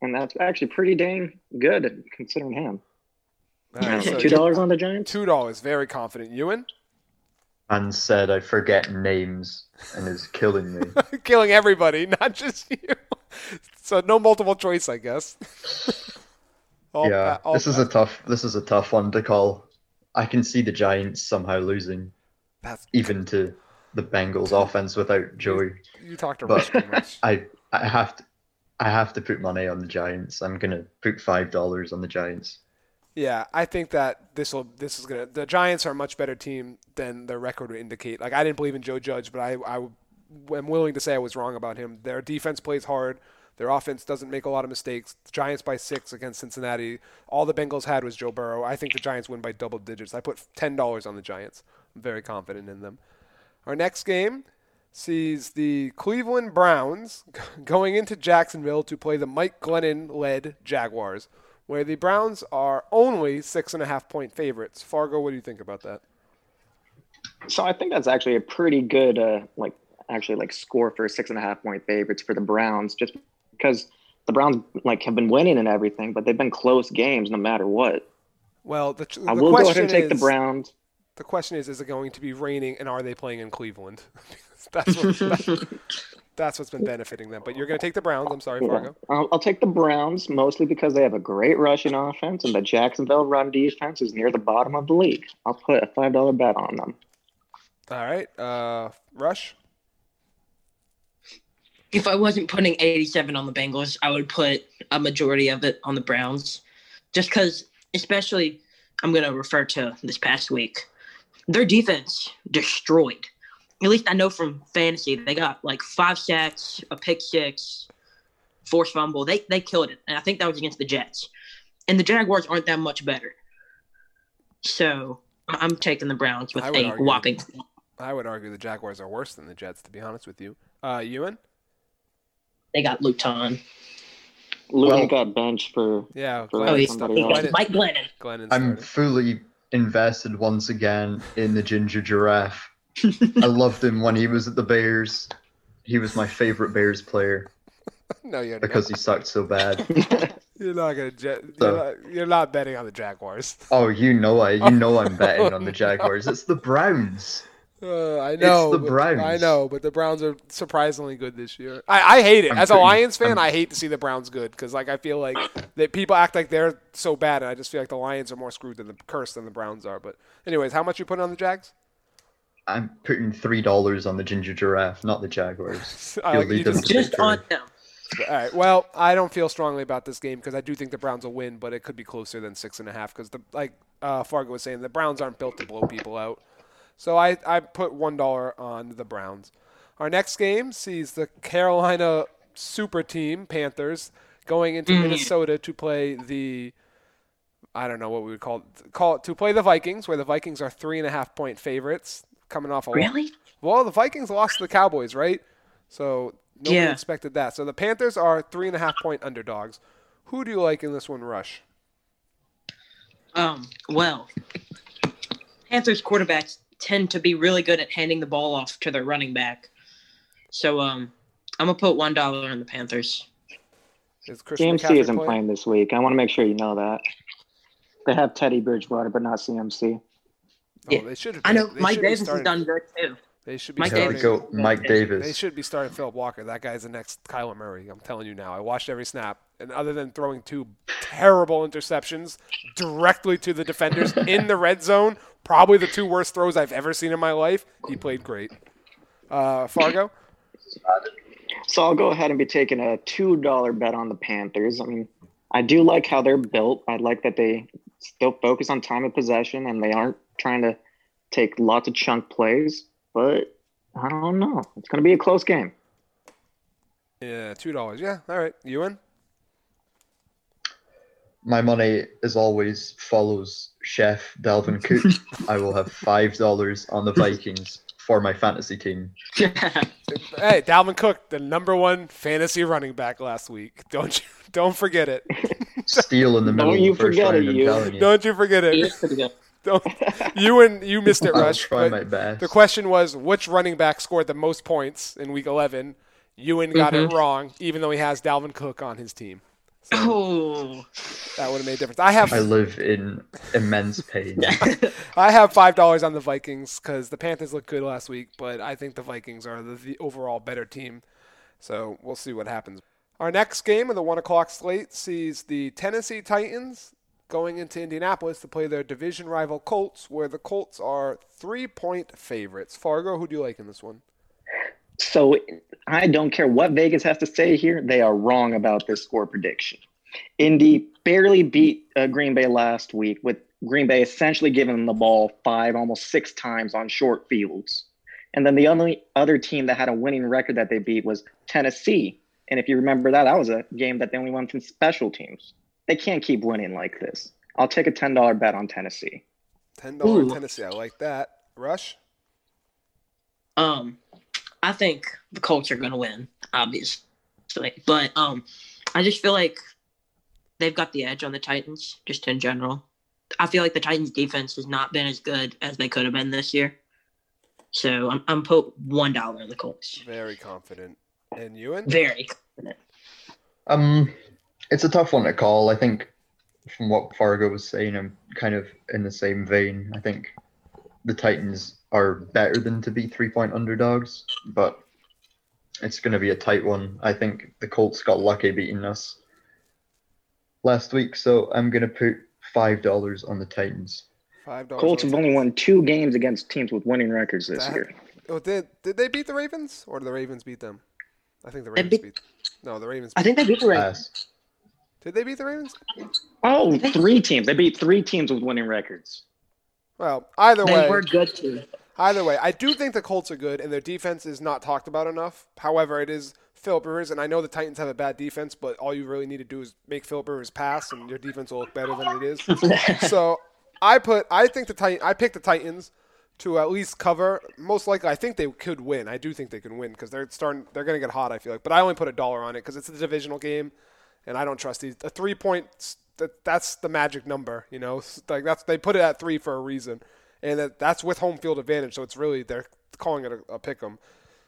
And that's actually pretty dang good considering him. All right, so Two dollars on the Giants? Two dollars. Very confident. Ewan And said I forget names and is killing me. killing everybody, not just you. So no multiple choice, I guess. All yeah, pa- all this is a tough. This is a tough one to call. I can see the Giants somehow losing, That's even to the Bengals offense without Joey. you talked to But- too much. I I have to I have to put money on the Giants. I'm gonna put five dollars on the Giants. Yeah, I think that this will this is gonna. The Giants are a much better team than their record would indicate. Like I didn't believe in Joe Judge, but I I am willing to say I was wrong about him. Their defense plays hard. Their offense doesn't make a lot of mistakes. The Giants by six against Cincinnati. All the Bengals had was Joe Burrow. I think the Giants win by double digits. I put ten dollars on the Giants. I'm very confident in them. Our next game sees the Cleveland Browns going into Jacksonville to play the Mike Glennon led Jaguars, where the Browns are only six and a half point favorites. Fargo, what do you think about that? So I think that's actually a pretty good, uh, like, actually like score for six and a half point favorites for the Browns, just because the Browns like have been winning and everything, but they've been close games no matter what. Well, the, the I will go ahead and take is, the Browns. The question is, is it going to be raining, and are they playing in Cleveland? that's what, that- that's what's been benefiting them. But you're going to take the Browns. I'm sorry, Yeah. Fargo. I'll, I'll take the Browns mostly because they have a great rushing offense and the Jacksonville run defense is near the bottom of the league. I'll put a five dollar bet on them. All right, uh, Rush. If I wasn't putting 87 on the Bengals, I would put a majority of it on the Browns. Just because, especially, I'm going to refer to this past week, their defense destroyed. At least I know from fantasy, they got like five sacks, a pick six, forced fumble. They, they killed it. And I think that was against the Jets. And the Jaguars aren't that much better. So I- I'm taking the Browns with a argue- whopping. I would argue the Jaguars are worse than the Jets, to be honest with you. Uh, Ewan. They got Luton. Luton Well- got benched for Yeah, Oh, Glennon he's- stuck- he- Glennon- Mike Glennon. Glennon I'm fully invested once again in the ginger giraffe. I loved him when he was at the Bears. He was my favorite Bears player no, you're because he sucked so bad. You're not gonna. Jet, you're, not, you're not betting on the Jaguars. Oh, you know I, you know I'm betting on the Jaguars. It's the Browns. Uh, I know. the but- Browns. I know, but the Browns are surprisingly good this year. I, I hate it I'm as a Lions fan. I'm- I hate to see the Browns good because like I feel like that people act like they're so bad, and I just feel like the Lions are more screwed than the cursed than the Browns are. But anyways, how much you putting on the Jags? I'm putting three dollars on the ginger giraffe, not the Jaguars. I You'll like- them just- to Just on them. All right. Well, I don't feel strongly about this game because I do think the Browns will win, but it could be closer than six and a half because the like uh, Fargo was saying, the Browns aren't built to blow people out. So I I put one dollar on the Browns. Our next game sees the Carolina Super Team Panthers going into Mm. Minnesota to play the I don't know what we would call it, call it to play the Vikings, where the Vikings are three and a half point favorites coming off a Really? well, the Vikings lost to the Cowboys, right? So nobody Yeah. expected that. So the Panthers are three and a half point underdogs. Who do you like in this one, Rush? Um, well, Panthers quarterbacks tend to be really good at handing the ball off to their running back. So um, I'm gonna put one dollar on the Panthers. Is Christian CMC isn't playing? playing this week. I want to make sure you know that. They have Teddy Bridgewater, but not CMC. Oh, Yeah. they should. I know they Mike should be Davis has done good too. They should be Mike starting. Davis. go, Mike They should be starting Philip Walker. That guy's the next Kyler Murray. I'm telling you now. I watched every snap, and other than throwing two terrible interceptions directly to the defenders in the red zone, probably the two worst throws I've ever seen in my life, he played great. Uh, Fargo. So I'll go ahead and be taking a two dollar bet on the Panthers. I mean, I do like how they're built. I like that they still focus on time of possession and they aren't trying to take lots of chunk plays. But I don't know. It's going to be a close game. Yeah, two dollars. Yeah, all right. You Ewan. My money, as always, follows Chef Dalvin Cook. I will have five dollars on the Vikings for my fantasy team. Hey, Dalvin Cook, the number one fantasy running back last week. Don't you? Don't forget it. Steal in the middle Don't of you the first forget round. it, you. you. Don't you forget He it. is pretty good. Don't. You and you missed it, I'll Rush. try my best. The question was which running back scored the most points in Week 11. Ewan got it mm-hmm. wrong, even though he has Dalvin Cook on his team. So Oh, that would have made a difference. I have I live in immense pain. I have five dollars on the Vikings because the Panthers looked good last week, but I think the Vikings are the, the overall better team. So we'll see what happens. Our next game of the one o'clock slate sees the Tennessee Titans going into Indianapolis to play their division rival Colts, where the Colts are three point favorites. Fargo, who do you like in this one? So I don't care what Vegas has to say here. They are wrong about this score prediction. Indy barely beat uh, Green Bay last week, with Green Bay essentially giving them the ball five, almost six times on short fields. And then the only other team that had a winning record that they beat was Tennessee. And if you remember that, that was a game that they only won from special teams. They can't keep winning like this. I'll take a $10 bet on Tennessee. Ten dollar Ooh. Tennessee. I like that. Rush. Um, I think the Colts are going to win, obviously, but um, I just feel like they've got the edge on the Titans, just in general. I feel like the Titans' defense has not been as good as they could have been this year. So I'm I'm put one dollar on the Colts. Very confident. And Ewan. Very confident. Um, it's a tough one to call. I think from what Fargo was saying, I'm kind of in the same vein. I think the Titans are better than to be three point underdogs, but it's going to be a tight one. I think the Colts got lucky beating us last week, so I'm going to put five dollars on the Titans. Five dollars. Colts have only won two games against teams with winning records this That- year. Oh, did did they beat the Ravens or did the Ravens beat them? I think the Ravens beat- beat. No, the Ravens. I think they beat the Ravens. Pass. Did they beat the Ravens? Oh, three teams. They beat three teams with winning records. Well, either They way, they were good too. Either way, I do think the Colts are good, and their defense is not talked about enough. However, it is Philip Rivers, and I know the Titans have a bad defense, but all you really need to do is make Philip Rivers pass, and your defense will look better than it is. so I put, I think the Titan, I picked the Titans to at least cover. Most likely, I think they could win. I do think they can win because they're starting, they're going to get hot. I feel like, but I only put a dollar on it because it's a divisional game, and I don't trust these. A three points, that that's the magic number. You know, like that's they put it at three for a reason, and that, that's with home field advantage. So it's really they're calling it a, a pick 'em.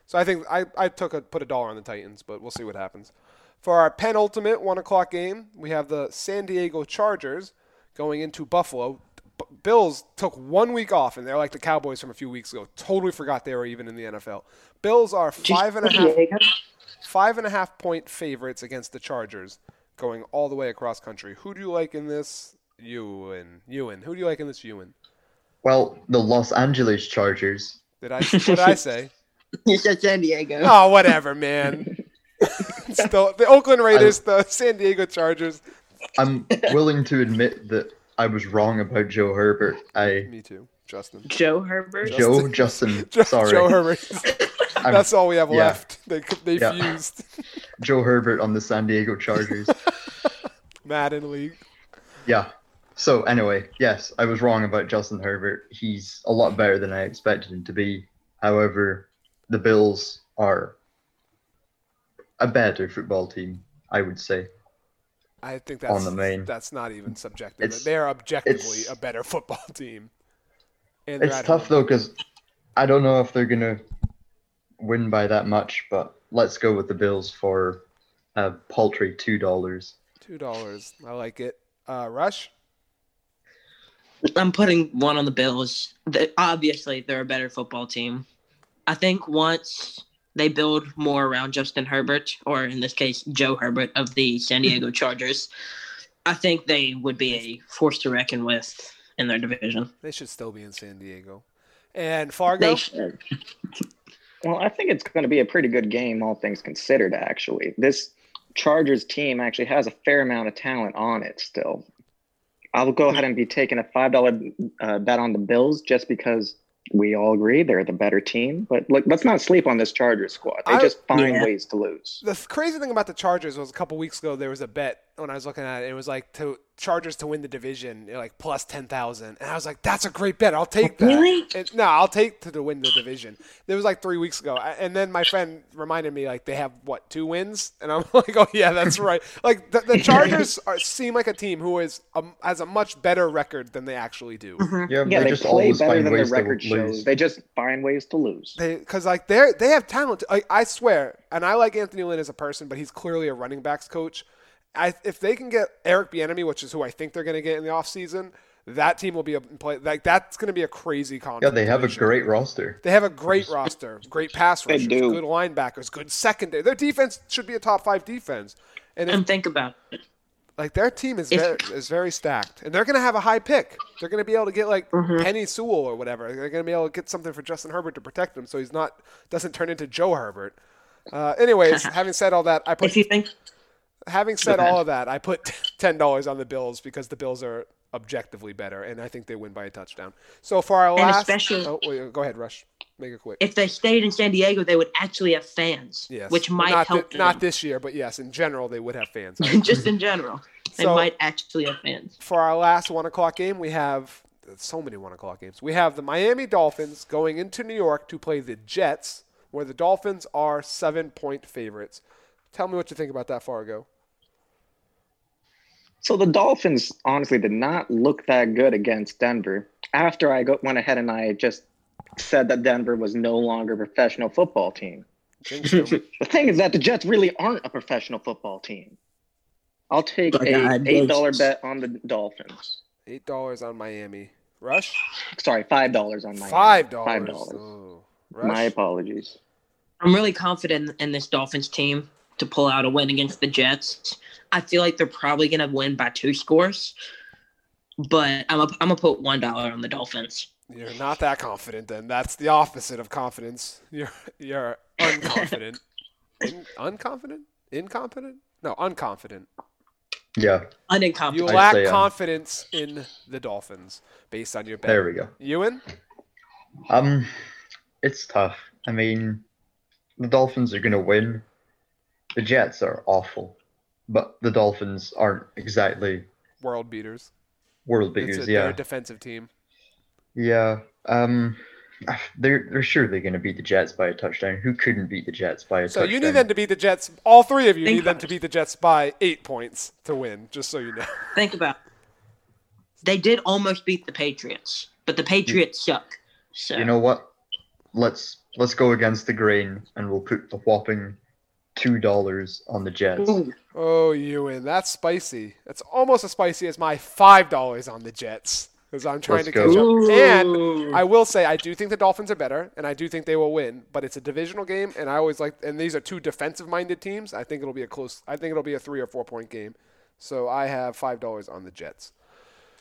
So I think I, I took a put a dollar on the Titans, but we'll see what happens. For our penultimate one o'clock game, we have the San Diego Chargers going into Buffalo. B- Bills took one week off, and they're like the Cowboys from a few weeks ago. Totally forgot they were even in the NFL. Bills are five and a half five and a half point favorites against the Chargers, going all the way across country. Who do you like in this? Ewan. Ewan. Who do you like in this? Ewan. Well, the Los Angeles Chargers. Did I? What did I say? You said San Diego. Oh, whatever, man. It's the, the Oakland Raiders, the San Diego Chargers. I'm willing to admit that I was wrong about Joe Herbert. I Me too, Justin. Joe Herbert. Joe Justin. Joe, sorry, Joe Herbert. That's all we have yeah. left. They they Yeah. fused. Joe Herbert on the San Diego Chargers. Madden League. yeah. So anyway, yes, I was wrong about Justin Herbert. He's a lot better than I expected him to be. However, the Bills are a better football team, I would say. I think that's On the main. that's not even subjective. It's- they are objectively a better football team. And It's tough home. though because I don't know if they're gonna win by that much, but let's go with the Bills for a paltry two dollars. Two dollars. I like it. Uh, Rush. I'm putting one on the Bills. They, obviously, they're a better football team. I think once they build more around Justin Herbert, or in this case, Joe Herbert of the San mm-hmm. Diego Chargers, I think they would be a force to reckon with in their division. They should still be in San Diego. And Fargo. They should. Well, I think it's going to be a pretty good game, all things considered, actually. This Chargers team actually has a fair amount of talent on it still. I'll go ahead and be taking a $5 uh, bet on the Bills just because we all agree they're the better team. But look, let's not sleep on this Chargers squad. They I- just find Yeah. ways to lose. the crazy thing about the Chargers was a couple weeks ago there was a bet when I was looking at it. It was like to Chargers to win the division, you know, like plus ten thousand, and I was like, "That's a great bet. I'll take that." Really? And- no, I'll take to, to win the division. It was like three weeks ago, I- and then my friend reminded me like they have what two wins, and I'm like, "Oh yeah, that's right." Like the, the Chargers are, seem like a team who is um, has a much better record than they actually do. Yeah, Yeah, they, they, just play better than their ways to record lose. shows. They just find ways to lose. They because like they're they have talent. I, I swear, and I like Anthony Lynn as a person, but he's clearly a running backs coach. I, if they can get Eric Bieniemy, which is who I think they're going to get in the offseason, that team will be a play. Like that's going to be a crazy contract. yeah, they have a great roster. They have a great roster, great pass They rushers, do. good linebackers, good secondary. Their defense should be a top five defense, and if, And think about it. like their team is If- very, is very stacked, and they're going to have a high pick. They're going to be able to get like Mm-hmm. Penny Sewell or whatever. They're going to be able to get something for Justin Herbert to protect him, so he's not doesn't turn into Joe Herbert. Uh, anyways, having said all that, I put If you think having said all of that, I put ten dollars on the Bills because the Bills are objectively better, and I think they win by a touchdown. So for our And last, oh, wait, go ahead, Rush, make it quick. If they stayed in San Diego, they would actually have fans, Yes, which might not help thi- not this year, but yes, in general they would have fans. just in general. They So- might actually have fans. for our last one o'clock game, we have so many one o'clock games. We have the Miami Dolphins going into New York to play the Jets, where the Dolphins are seven point favorites. Tell me what you think about that, Fargo. So the Dolphins honestly did not look that good against Denver. After I go, went ahead and I just said that Denver was no longer a professional football team. The thing is that the Jets really aren't a professional football team. I'll take My a God, eight dollar bet on the Dolphins. Eight dollars on Miami. Rush. Sorry, five dollars on my Five dollars. Five dollars. Oh, My apologies. I'm really confident in this Dolphins team to pull out a win against the Jets. I feel like they're probably going to win by two scores, but I'm a, I'm gonna put one dollar on the Dolphins. You're not that confident then. That's the opposite of confidence. You're you're unconfident. In, unconfident? Incompetent? No, unconfident. Yeah, You Unincompetent. I'd lack say, um, confidence in the Dolphins based on your bet. there we go. Ewan? Um, it's tough. I mean, the Dolphins are going to win. The Jets are awful, but the Dolphins aren't exactly World beaters. world beaters. a, They're Yeah, a defensive team. yeah. Um, they're they're surely going to beat the Jets by a touchdown. Who couldn't beat the Jets by a So touchdown? So you need them to beat the Jets. All three of you Think need them about to beat the Jets by eight points to win. Just so you know. Think about. It. They did almost beat the Patriots, but the Patriots suck. So You know what? Let's let's go against the grain, and we'll put the whopping two dollars on the Jets. Ooh, Oh, Ewan, that's spicy. That's almost as spicy as my five dollars on the Jets because I'm trying Let's to go. catch up. And I will say I do think the Dolphins are better, and I do think they will win. But it's a divisional game, and I always like. And these are two defensive-minded teams. I think it'll be a close. I think it'll be a three or four-point game. So I have five dollars on the Jets.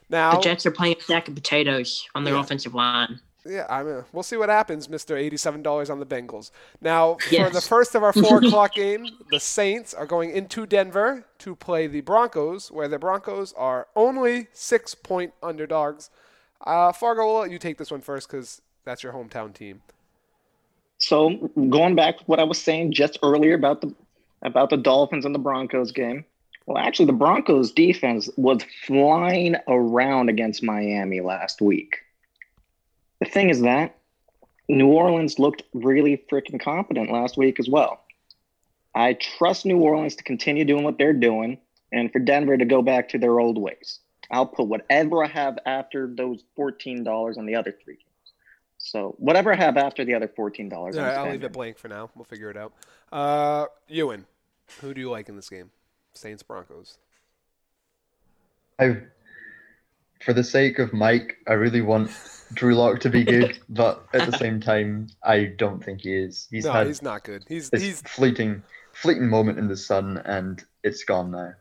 Now, the Jets are playing a stack of potatoes on their Yeah. offensive line. Yeah, I mean, we'll see what happens, Mister Eighty-seven dollars on the Bengals. Now, for the first of our four o'clock game, the Saints are going into Denver to play the Broncos, where the Broncos are only six-point underdogs. Uh, Fargo, will let you take this one first because that's your hometown team. So going back to what I was saying just earlier about the about the Dolphins and the Broncos game. Well, actually, the Broncos defense was flying around against Miami last week. The thing is that New Orleans looked really freaking competent last week as well. I trust New Orleans to continue doing what they're doing and for Denver to go back to their old ways. I'll put whatever I have after those $14 on the other three games. So whatever I have after the other $14. All I'm right, I'll leave it blank for now. We'll figure it out. Uh, Ewan, who do you like in this game? Saints Broncos. I, for the sake of Mike, I really want Drew Lock to be good, but at the same time, I don't think he is. He's no, had he's not good. He's he's fleeting, fleeting moment in the sun, and it's gone now.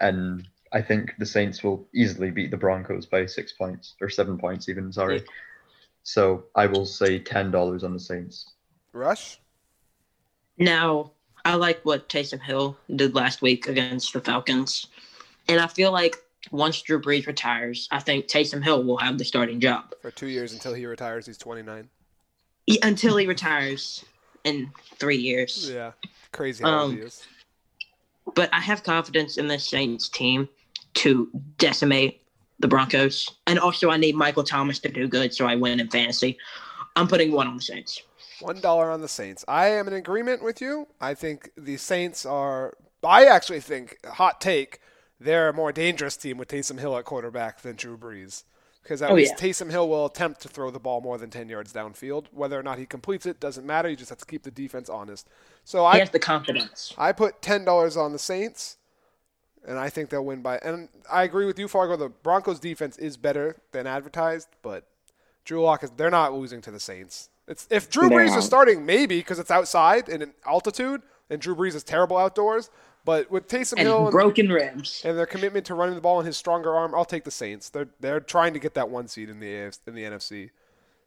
And I think the Saints will easily beat the Broncos by six points or seven points, even. Sorry. So I will say ten dollars on the Saints. Rush. Now, I like what Taysom Hill did last week against the Falcons. And I feel like once Drew Brees retires, I think Taysom Hill will have the starting job for two years until he retires. He's 29. He- until he retires in three years. Yeah, crazy how Um, he is. But I have confidence in the Saints team to decimate the Broncos. And also, I need Michael Thomas to do good so I win in fantasy. I'm putting one on the Saints. One dollar on the Saints. I am in agreement with you. I think the Saints are. I actually think hot take. They're a more dangerous team with Taysom Hill at quarterback than Drew Brees. Because at Oh, least yeah. Taysom Hill will attempt to throw the ball more than 10 yards downfield. Whether or not he completes it doesn't matter. You just have to keep the defense honest. So He I has the confidence. I put ten dollars on the Saints, and I think they'll win by. And I agree with you, Fargo. The Broncos' defense is better than advertised, but Drew Lock is. They're not losing to the Saints. It's if Drew Brees is starting, maybe because it's outside and in altitude, and Drew Brees is terrible outdoors. But with Taysom Hill And and, broken ribs. and their commitment to running the ball and his stronger arm, I'll take the Saints. They're they're trying to get that one seed in the AFC, in the NFC.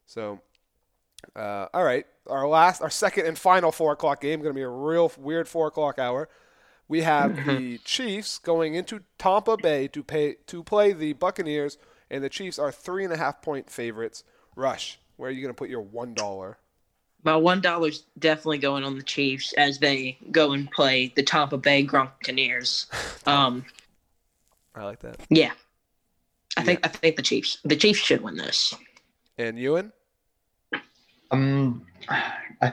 So, uh, all right, our last, our second and final four o'clock game going to be a real weird four o'clock hour. We have the Chiefs going into Tampa Bay to pay to play the Buccaneers, and the Chiefs are three and a half point favorites. Rush, where are you going to put your one dollar? My one dollar's definitely going on the Chiefs as they go and play the Tampa Bay Gronkaneers. Um, I like that. yeah, I think I think the Chiefs. The Chiefs should win this. And Ewan, Um, I,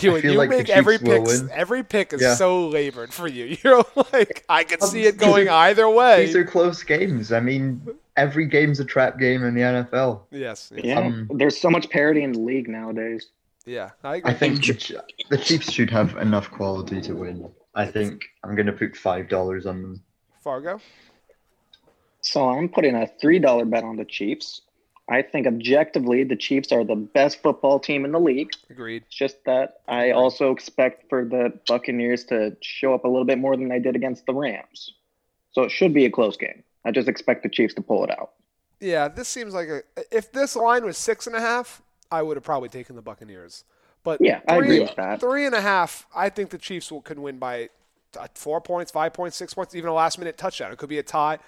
Ewan, feel you like make every pick. Every pick is Yeah. so labored for you. You're like, I can Um, see it going either way. these are close games. I mean, every game's a trap game in the NFL. yes. yes. Yeah, Um, there's so much parity in the league nowadays. Yeah. I agree. I think the, the Chiefs should have enough quality to win. I think I'm gonna put five dollars on them. Fargo. So I'm putting a three dollar bet on the Chiefs. I think objectively the Chiefs are the best football team in the league. Agreed. It's just that I also expect for the Buccaneers to show up a little bit more than they did against the Rams. So it should be a close game. I just expect the Chiefs to pull it out. Yeah, this seems like a. If this line was six and a half, I would have probably taken the Buccaneers. But Yeah, I agree with that. Three and a half, I think the Chiefs will, can win by uh, four points, five points, six points, even a last minute touchdown. It could be a tie.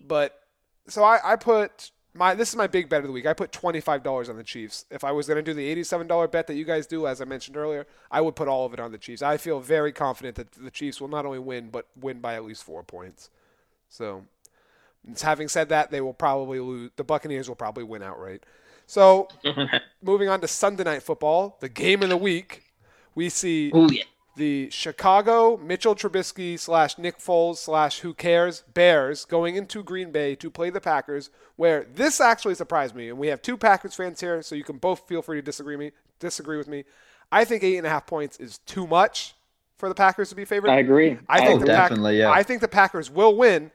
But so I, I put my this is my big bet of the week. I put twenty five dollars on the Chiefs. If I was going to do the eighty seven dollar bet that you guys do, as I mentioned earlier, I would put all of it on the Chiefs. I feel very confident that the Chiefs will not only win but win by at least four points. So, having said that, they will probably lose. The Buccaneers will probably win outright. So, moving on to Sunday night football, the game of the week, we see Oh yeah. the Chicago Mitchell Trubisky slash Nick Foles slash Who Cares Bears going into Green Bay to play the Packers. Where this actually surprised me, and we have two Packers fans here, so you can both feel free to disagree me disagree with me. I think eight and a half points is too much for the Packers to be favored. I agree. I think Oh, the Pack- definitely, yeah. I think the Packers will win,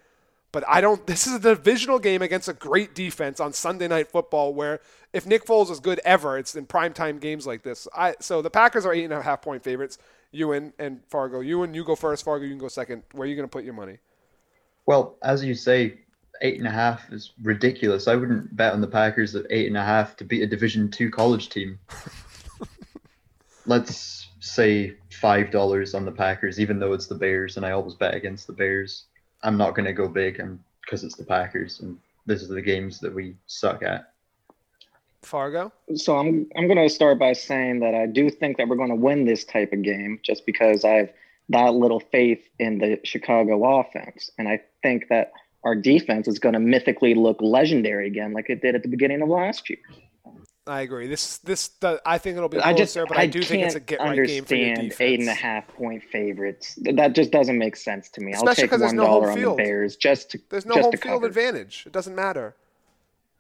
but I don't. This is a divisional game against a great defense on Sunday Night Football, where if Nick Foles is good ever, it's in primetime games like this. I so the Packers are eight and a half point favorites. Ewan and Fargo. Ewan, you go first. Fargo, you can go second. Where are you going to put your money? Well, as you say, eight and a half is ridiculous. I wouldn't bet on the Packers at eight and a half to beat a Division two college team. Let's say five dollars on the Packers, even though it's the Bears, and I always bet against the Bears. I'm not going to go big, um, and because it's the Packers, and this is the games that we suck at. Fargo. So I'm I'm going to start by saying that I do think that we're going to win this type of game just because I have that little faith in the Chicago offense, and I think that our defense is going to mythically look legendary again, like it did at the beginning of last year. I agree. This this the, I think it'll be I closer, just but I, I do can't think it's a get right game for your understand defense. eight and a half point favorites. That just doesn't make sense to me. Especially I'll take 'cause there's one no home dollar on the field. Bears just to There's no just home to field cover. advantage. It doesn't matter.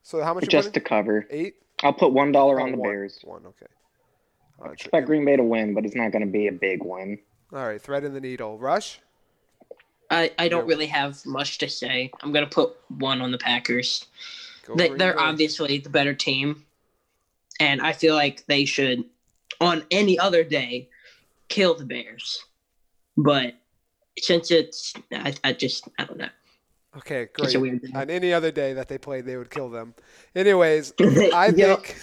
So how much? just putting? to cover. eight. I'll put one dollar Oh, on the one. Bears. One. Okay. All right, Expect Green Bay to win, but it's not going to be a big win. All right, thread in the needle. Rush. I, I don't really have much to say. I'm gonna put one on the Packers. Go They, they're obviously the better team, and I feel like they should, on any other day, kill the Bears. But since it's, I, I just I don't know. Okay, great. On any other day that they played, they would kill them. Anyways, I Yep. think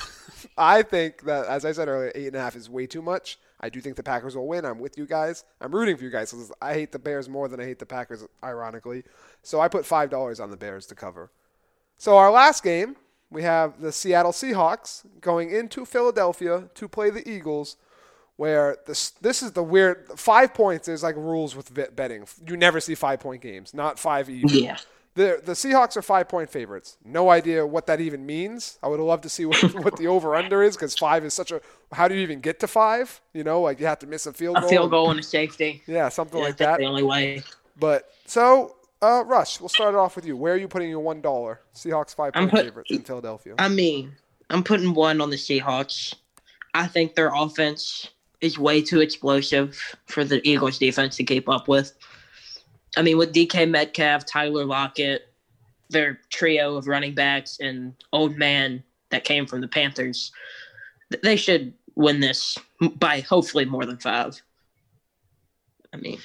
I think that as I said earlier, eight and a half is way too much. I do think the Packers will win. I'm with you guys. I'm rooting for you guys because I hate the Bears more than I hate the Packers, ironically. So I put five dollars on the Bears to cover. So our last game, we have the Seattle Seahawks going into Philadelphia to play the Eagles. Where this this is the weird five points. There's like rules with betting. You never see five point games, not five even. Yeah. The the Seahawks are five point favorites. No idea what that even means. I would love to see what, what the over under is because five is such a. How do you even get to five? You know, like you have to miss a field A goal. field goal and a safety. Yeah, something Yeah, like that's that. the only way. But so, uh, Rush, we'll start it off with you. Where are you putting your one dollar? Seahawks five point put- favorites in Philadelphia. I mean, I'm putting one on the Seahawks. I think their offense is way too explosive for the Eagles defense to keep up with. I mean, with DK Metcalf, Tyler Lockett, their trio of running backs, and old man that came from the Panthers, they should win this by hopefully more than five. I mean,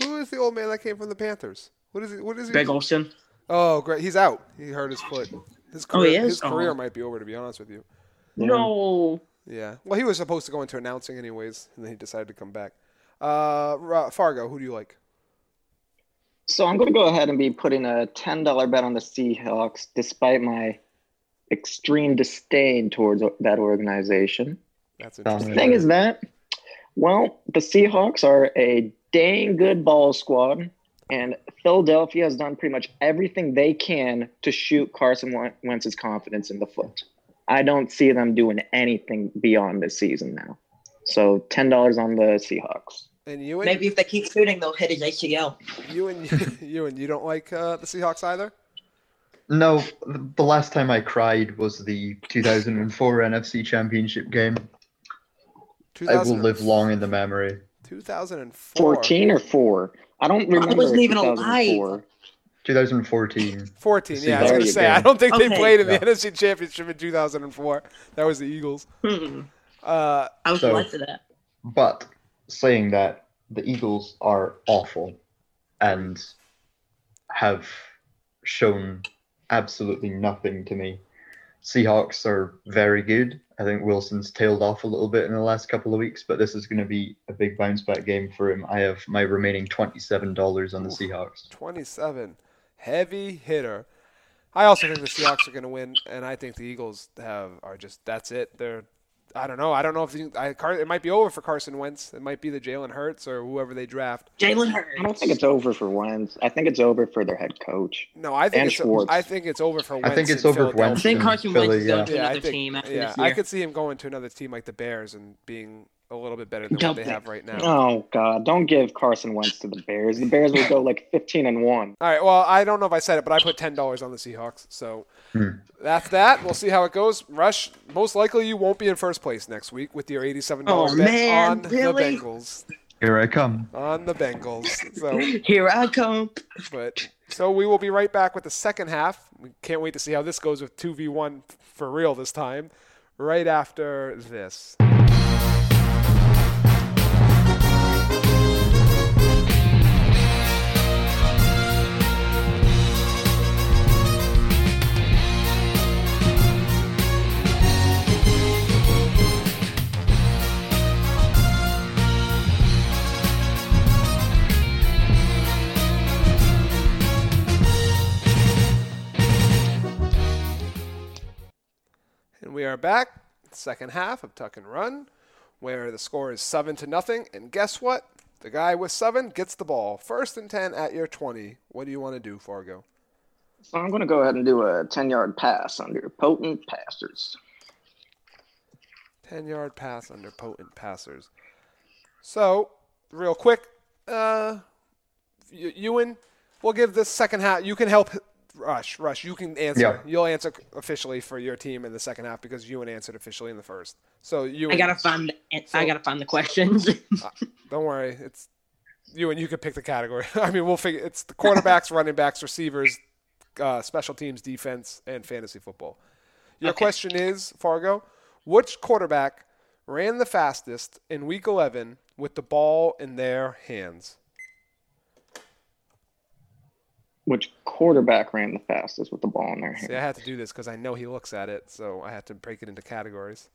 Who is the old man that came from the Panthers? What is it? What is it? Greg Olsen. Oh, great. He's out. He hurt his foot. His Oh, career, he is? his career Oh. might be over. To be honest with you. No. Yeah. Well, he was supposed to go into announcing anyways, and then he decided to come back. Uh, Ra- Fargo, who do you like? So I'm going to go ahead and be putting a ten dollar bet on the Seahawks, despite my extreme disdain towards that organization. That's interesting. The thing is that, well, the Seahawks are a dang good ball squad, and Philadelphia has done pretty much everything they can to shoot Carson Wen- Wentz's confidence in the foot. I don't see them doing anything beyond this season now. So ten dollars on the Seahawks. And you and Maybe if they keep shooting, they'll hit his ACL. you and you and you don't like uh, the Seahawks either. No, the the last time I cried was the 2004 NFC Championship game. I will live long in the memory. 2004. Fourteen or four? I don't remember. I wasn't even 2004. 2014. 14. Yeah, I was going to say go. I don't think they played in the Yeah. NFC Championship in 2004. That was the Eagles. Hmm. Uh, I was So- glad for that. But saying that, the Eagles are awful and have shown absolutely nothing to me. Seahawks are very good. I think Wilson's tailed off a little bit in the last couple of weeks, but this is going to be a big bounce back game for him. I have my remaining $27 on the Seahawks. 27. Heavy hitter. I also think the Seahawks are going to win, and I think the Eagles have are just that's it. They're I don't know. I don't know if the, I, Car, it might be over for Carson Wentz. It might be the Jalen Hurts or whoever they draft. Jalen Hurts. I don't think it's over for Wentz. I think it's over for their head coach. No, I think And it's Schwartz. I think it's over for Wentz. I think it's over for Wentz I think Carson Philly, Wentz is going yeah. to Yeah, I another think team after yeah, this I could see him going to another team like the Bears and being a little bit better than what Don't they think- have right now. Oh God! Don't give Carson Wentz to the Bears. The Bears will go like fifteen and one. All right. Well, I don't know if I said it, but I put ten dollars on the Seahawks. So Hmm. that's that. We'll see how it goes. Rush. Most likely, you won't be in first place next week with your eighty-seven dollars Oh, bet man, on really? the Bengals. Here I come. On the Bengals. So, Here I come. but so we will be right back with the second half. We can't wait to see how this goes with two v one for real this time. Right after this. And we are back, second half of Tuck and Run, where the score is seven to nothing. And guess what? The guy with seven gets the ball. First and ten at your twenty. What do you want to do, Fargo? So I'm going to go ahead and do a ten-yard pass under potent passers. Ten yard pass under potent passers. So, real quick, uh, Ewan, we'll give this second half. You can help Rush. Rush, you can answer. Yeah. You'll answer officially for your team in the second half because Ewan answered officially in the first. So you I gotta find. The, I gotta find the questions. Don't worry, it's you and you can pick the category. I mean, we'll figure. It's the quarterbacks, running backs, receivers, uh, special teams, defense, and fantasy football. Your Okay. question is, Fargo, which quarterback ran the fastest in Week 11 with the ball in their hands? Which quarterback ran the fastest with the ball in their hand? See, I had to do this because I know he looks at it, so I had to break it into categories.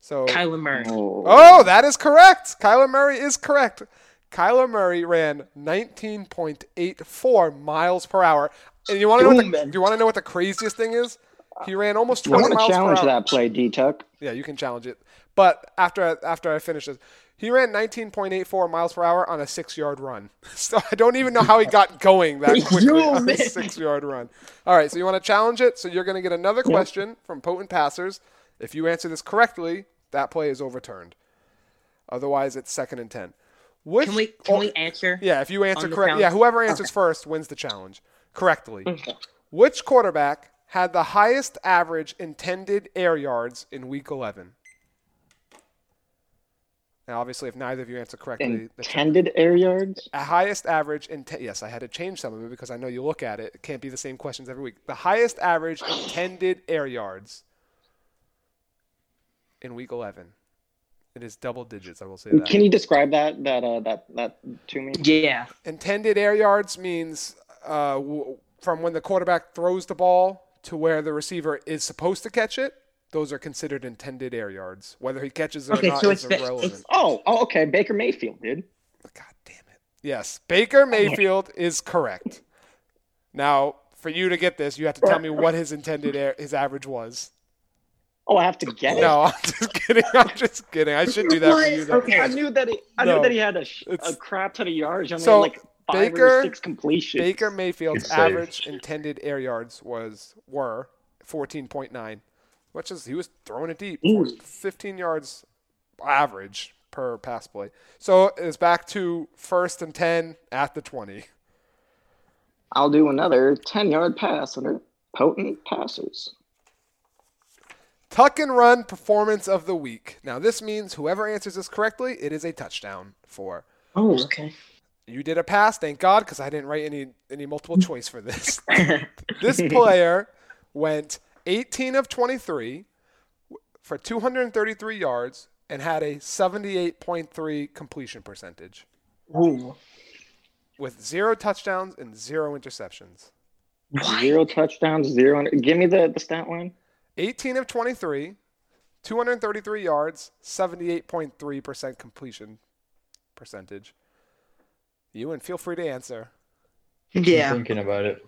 So, Kyler Murray. Oh, oh, that is correct. Kyler Murray is correct. Kyler Murray ran 19.84 miles per hour. And you want to know what the, do you want to know what the craziest thing is? He ran almost I 20 want to miles challenge per hour. that play, D Tuck. Yeah, you can challenge it. But after I, after I finish this, he ran 19.84 miles per hour on a six-yard run. So I don't even know how he got going that quickly on a six-yard run. All right, so you want to challenge it? So you're going to get another question from potent passers. If you answer this correctly, that play is overturned. Otherwise, it's second and ten. Which, Can we can we answer? Yeah, if you answer on the correct, yeah, whoever answers first wins the challenge correctly. Okay. Which quarterback had the highest average intended air yards in Week 11? Now, obviously, if neither of you answer correctly, the Intended air yards. highest average intent. Yes, I had to change some of it because I know you look at it. It can't be the same questions every week. The highest average intended air yards in Week 11. It is double digits. I will say that. Can you describe that that uh, that that to me? Yeah. Intended air yards means uh, w- from when the quarterback throws the ball to where the receiver is supposed to catch it. Those are considered intended air yards. Whether he catches it Okay, or not so is it's the- irrelevant. it's- Oh, oh, okay. Baker Mayfield, dude. God damn it. Yes, Baker Mayfield is correct. Now, for you to get this, you have to tell me what his intended air, his average was. Oh, I have to get it. No, I'm just kidding. I'm just kidding. I should do that for you. Though. Okay, I knew that he. I No. knew that he had a, a crap ton of yards. Only So, like five Baker- or six completions. Baker Mayfield's average intended air yards was were 14.9, which is he was throwing it deep, Ooh. Mm. 15 yards average per pass play. So it's back to first and 10 at the 20. I'll do another ten-yard pass under potent passes. Tuck and run performance of the week. Now this means whoever answers this correctly, it is a touchdown for. Oh, okay. You did a pass, thank God, because I didn't write any any multiple choice for this. this player went 18 of 23 for 233 yards and had a 78.3 completion percentage Ooh. with zero touchdowns and zero interceptions. Zero touchdowns, zero. under- Give me the, the stat line. 18 of 23, 233 yards, 78.3% completion percentage. You and feel free to answer. I'm Yeah. thinking about it.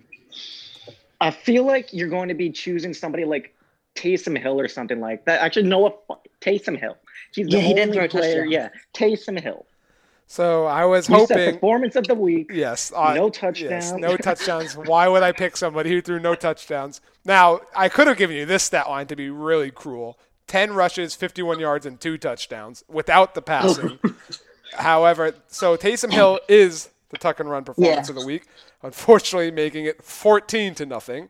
I feel like you're going to be choosing somebody like Taysom Hill or something like that. Actually, Noah Fu- Taysom Hill. He's the Yeah, he didn't only throw a player. touchdown. Yeah, Taysom Hill. So I was You said hoping. performance of the week. Yes. uh, No Yes, touchdowns. no touchdowns. Why would I pick somebody who threw no touchdowns? Now, I could have given you this stat line to be really cruel 10 rushes, 51 yards, and two touchdowns without the passing. However, so Taysom Hill is the tuck and run performance Yeah. of the week, unfortunately, making it 14 to nothing.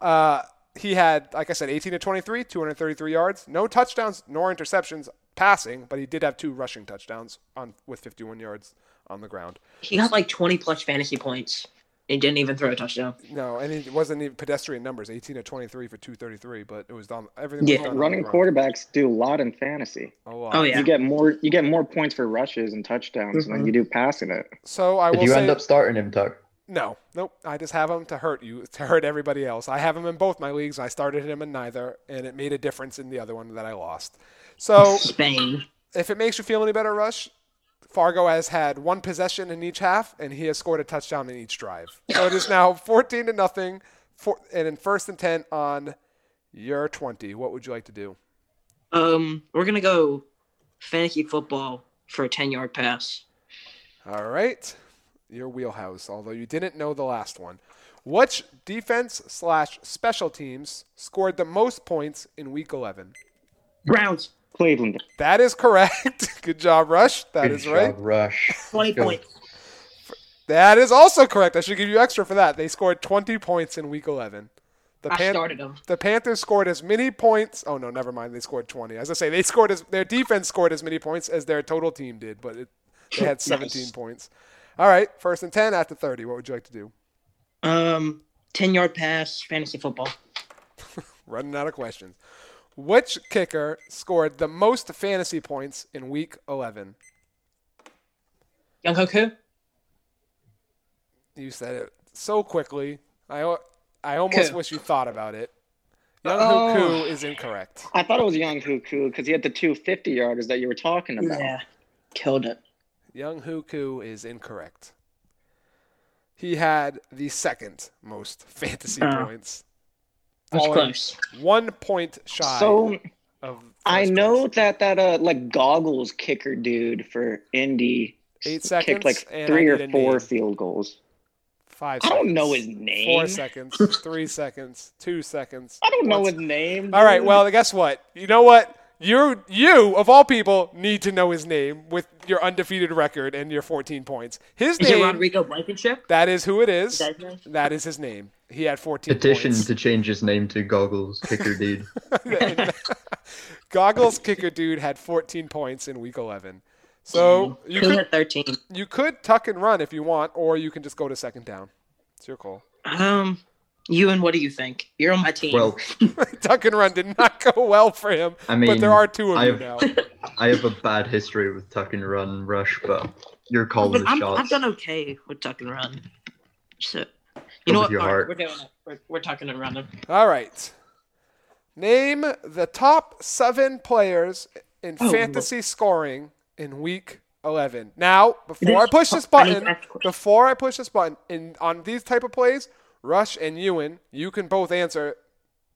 Uh, he had, like I said, 18 to 23, 233 yards, no touchdowns nor interceptions passing, but he did have two rushing touchdowns on with 51 yards on the ground. He got like 20 plus fantasy points and didn't even throw a touchdown. No, and it wasn't even pedestrian numbers, 18 to 23 for 233, but it was done. Everything was Yeah, done Running ground. quarterbacks do a lot in fantasy. A lot. Oh, yeah. You get more. You get more points for rushes and touchdowns than Mhm. you do passing it. So I Did will you say end up starting him, Tuck? no, nope. I just have him to hurt you, to hurt everybody else. I have him in both my leagues. I started him in neither, and it made a difference in the other one that I lost. So Spain. if it makes you feel any better, Rush, Fargo has had one possession in each half, and he has scored a touchdown in each drive. So it is now 14 to nothing, for, and in first and 10 on your 20. What would you like to do? Um, we're gonna go fantasy football for a 10 yard pass. All right, your wheelhouse. Although you didn't know the last one, which defense slash special teams scored the most points in Week 11? Browns, Cleveland. That is correct. Good job, Rush. That Good is right. Rush. 20 points. That is also correct. I should give you extra for that. They scored 20 points in Week 11. The I Pan- started them. The Panthers scored as many points. Oh no, never mind. They scored 20. As I say, they scored as their defense scored as many points as their total team did, but it, they had 17 Nice. points. All right, first and 10 at the 30. What would you like to do? Um, 10 yard pass, fantasy football. Running out of questions. Which kicker scored the most fantasy points in Week 11? Younghoe Koo? You said it so quickly. I I almost Ku. wish you thought about it. Young Oh. Huku is incorrect. I thought it was Younghoe Koo because he had the two 50 yarders that you were talking about. Yeah. Killed it. Younghoe Koo is incorrect. He had the second most fantasy Oh. points. That's close. One point shy So of I know place. that that uh like goggles kicker dude for Indy Eight kicked like three or four name. field goals. Five I don't know his name. Four seconds, three seconds, two seconds. I don't know one his name. All right. Well, guess what? You know what? You, you of all people, need to know his name with your undefeated record and your 14 points. His name Is it name. Rodrigo Blankenship? That is who it is. is that, that is his name. He had 14 Petition points. to change his name to Goggles Kicker Dude. Goggles kicker dude had 14 points in week 11. So you Who could 13? you could tuck and run if you want, or you can just go to second down. It's your call. Um, you and what do you think? You're on my team. Well, tuck and run did not go well for him, I mean, but there are two of you I've- now. I have a bad history with tuck and run rush, but you're calling the I'm, shots. I've done okay with tuck and run. So, Go you know what? your All right, heart. we're doing it. We're, we're tucking and running. All right. Name the top seven players in Oh, fantasy scoring in week 11. Now, before I push this button, to ask a question. before I push this button, in on these type of plays, Rush and Ewan, you can both answer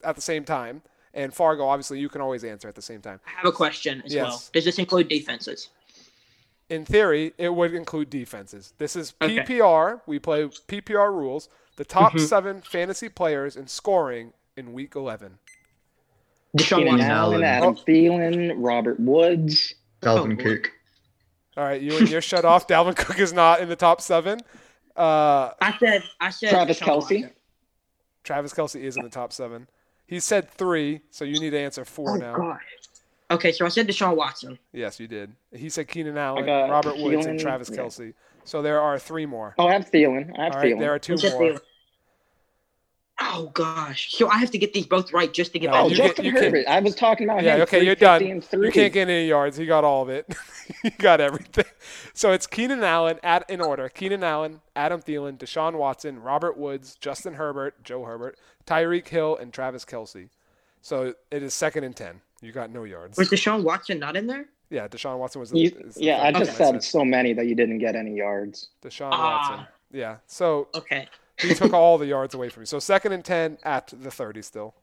at the same time. And Fargo, obviously, you can always answer at the same time. I have a question as Yes. well. Does this include defenses? In theory, it would include defenses. This is Okay. PPR. We play PPR rules. The top Mhm. seven fantasy players in scoring in Week 11. Deshaun Keenan Watson. Allen, Allen. Adam Thielen, Robert Woods. Dalvin Oh, Cook. All right, Ewan, you're shut off. Dalvin Cook is not in the top seven. Uh, I said. I said. Travis Deshaun Kelce. Watson. Travis Kelce is in the top seven. He said three, so you need to answer four Oh now. gosh. Okay, so I said Deshaun Watson. Yes, you did. He said Keenan Allen, got Robert Woods, and Travis yeah. Kelce. So there are three more. Oh, I have Thielen. I have All right, Thielen. there are two more. Thielen. Oh gosh. So I have to get these both right just to get No, oh, you Justin you can't- Herbert. I was talking about Yeah, him. okay, you're done. three. You can't get any yards. He got all of it. he got everything. So it's Keenan Allen at in order. Keenan Allen, Adam Thielen, Deshaun Watson, Robert Woods, Justin Herbert, Joe Herbert, Tyreek Hill, and Travis Kelce. So it is second and ten. You got no yards. Was Deshaun Watson not in there? Yeah, Deshaun Watson was. The, You, is yeah, I just one said so many that you didn't get any yards. Deshaun Ah. Watson. Yeah. So Okay. he took all the yards away from you. So second and ten at the thirty still.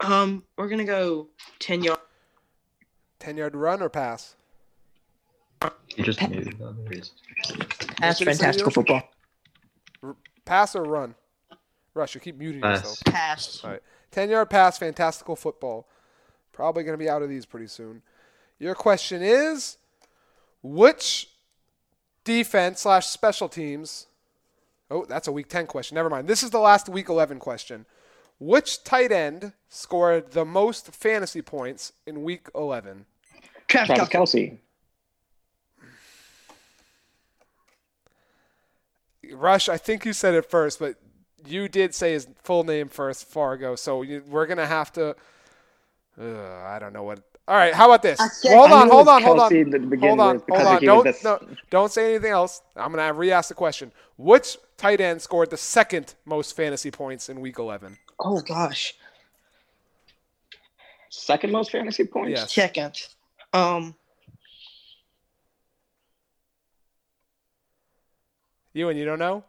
Um, we're gonna go ten yards. Ten yard run or pass? He just muted. There he is. That's did he say, fantastical football. Pass or run? Rush, you keep muting Pass. yourself. Pass. All right. 10 yard pass, fantastical football. Probably going to be out of these pretty soon. Your question is which defense slash special teams. Oh, that's a week 10 question. Never mind. This is the last week 11 question. Which tight end scored the most fantasy points in week 11? Travis Travis Kelce. Kelsey. Rush, I think you said it first, but you did say his full name first, Fargo. So you, we're going to have to. Uh, I don't know what. All right, how about this? I said- hold on, knew it hold on, hold on. Kelce to begin Hold on, hold on. Don't, no, don't say anything else. I'm going to re ask the question. Which tight end scored the second most fantasy points in week 11? Oh gosh. second most fantasy points. Yes. Second. Um. You and you don't know?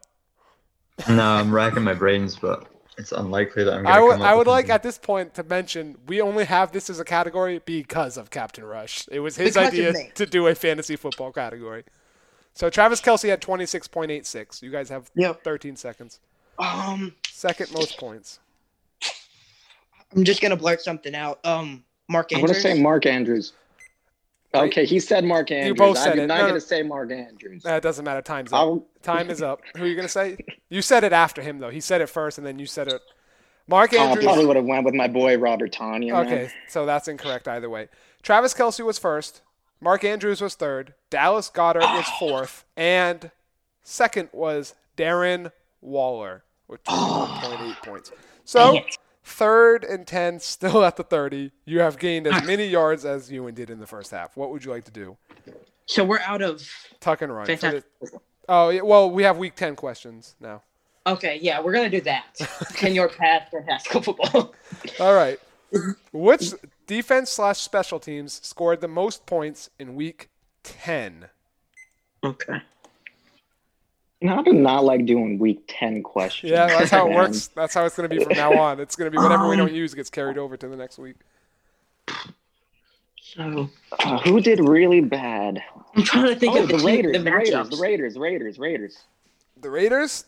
No, I'm racking my brains, but it's unlikely that I'm I going to would, come up I would with like anything. at this point to mention we only have this as a category because of Captain Rush. It was his Because idea to do a fantasy football category. So Travis Kelce had 26.86. You guys have Yep. 13 seconds. Um. Second most points. I'm just gonna blurt something out. Um. Mark I'm gonna say Mark Andrews. Okay, he said Mark Andrews. You both said I'm it. not No, no. gonna say Mark Andrews. That doesn't matter. Time's up. I'll, Time is up. Who are you going to say? You said it after him, though. He said it first, and then you said it. Mark oh, Andrews. I probably would have went with my boy Robert Tonyan. man. Okay, so that's incorrect either way. Travis Kelce was first. Mark Andrews was third. Dallas Goedert was fourth. And second was Darren Waller with 21.8 points. So. Third and 10, still at the 30. You have gained as many yards as Ewan did in the first half. What would you like to do? So we're out of. Tuck and run. For the- oh, yeah, well, we have week 10 questions now. Okay, yeah, we're gonna do that. Ten yard pass, fantastical football. All right. Which defense slash special teams scored the most points in week 10? Okay. No, I do not like doing week ten questions. Yeah, that's how it works. That's how it's going to be from now on. It's going to be whatever we don't use gets carried over to the next week. So Uh, who did really bad? I'm trying to think Oh, of the the, team, Raiders, the the Raiders, the Raiders, Raiders, Raiders. The Raiders?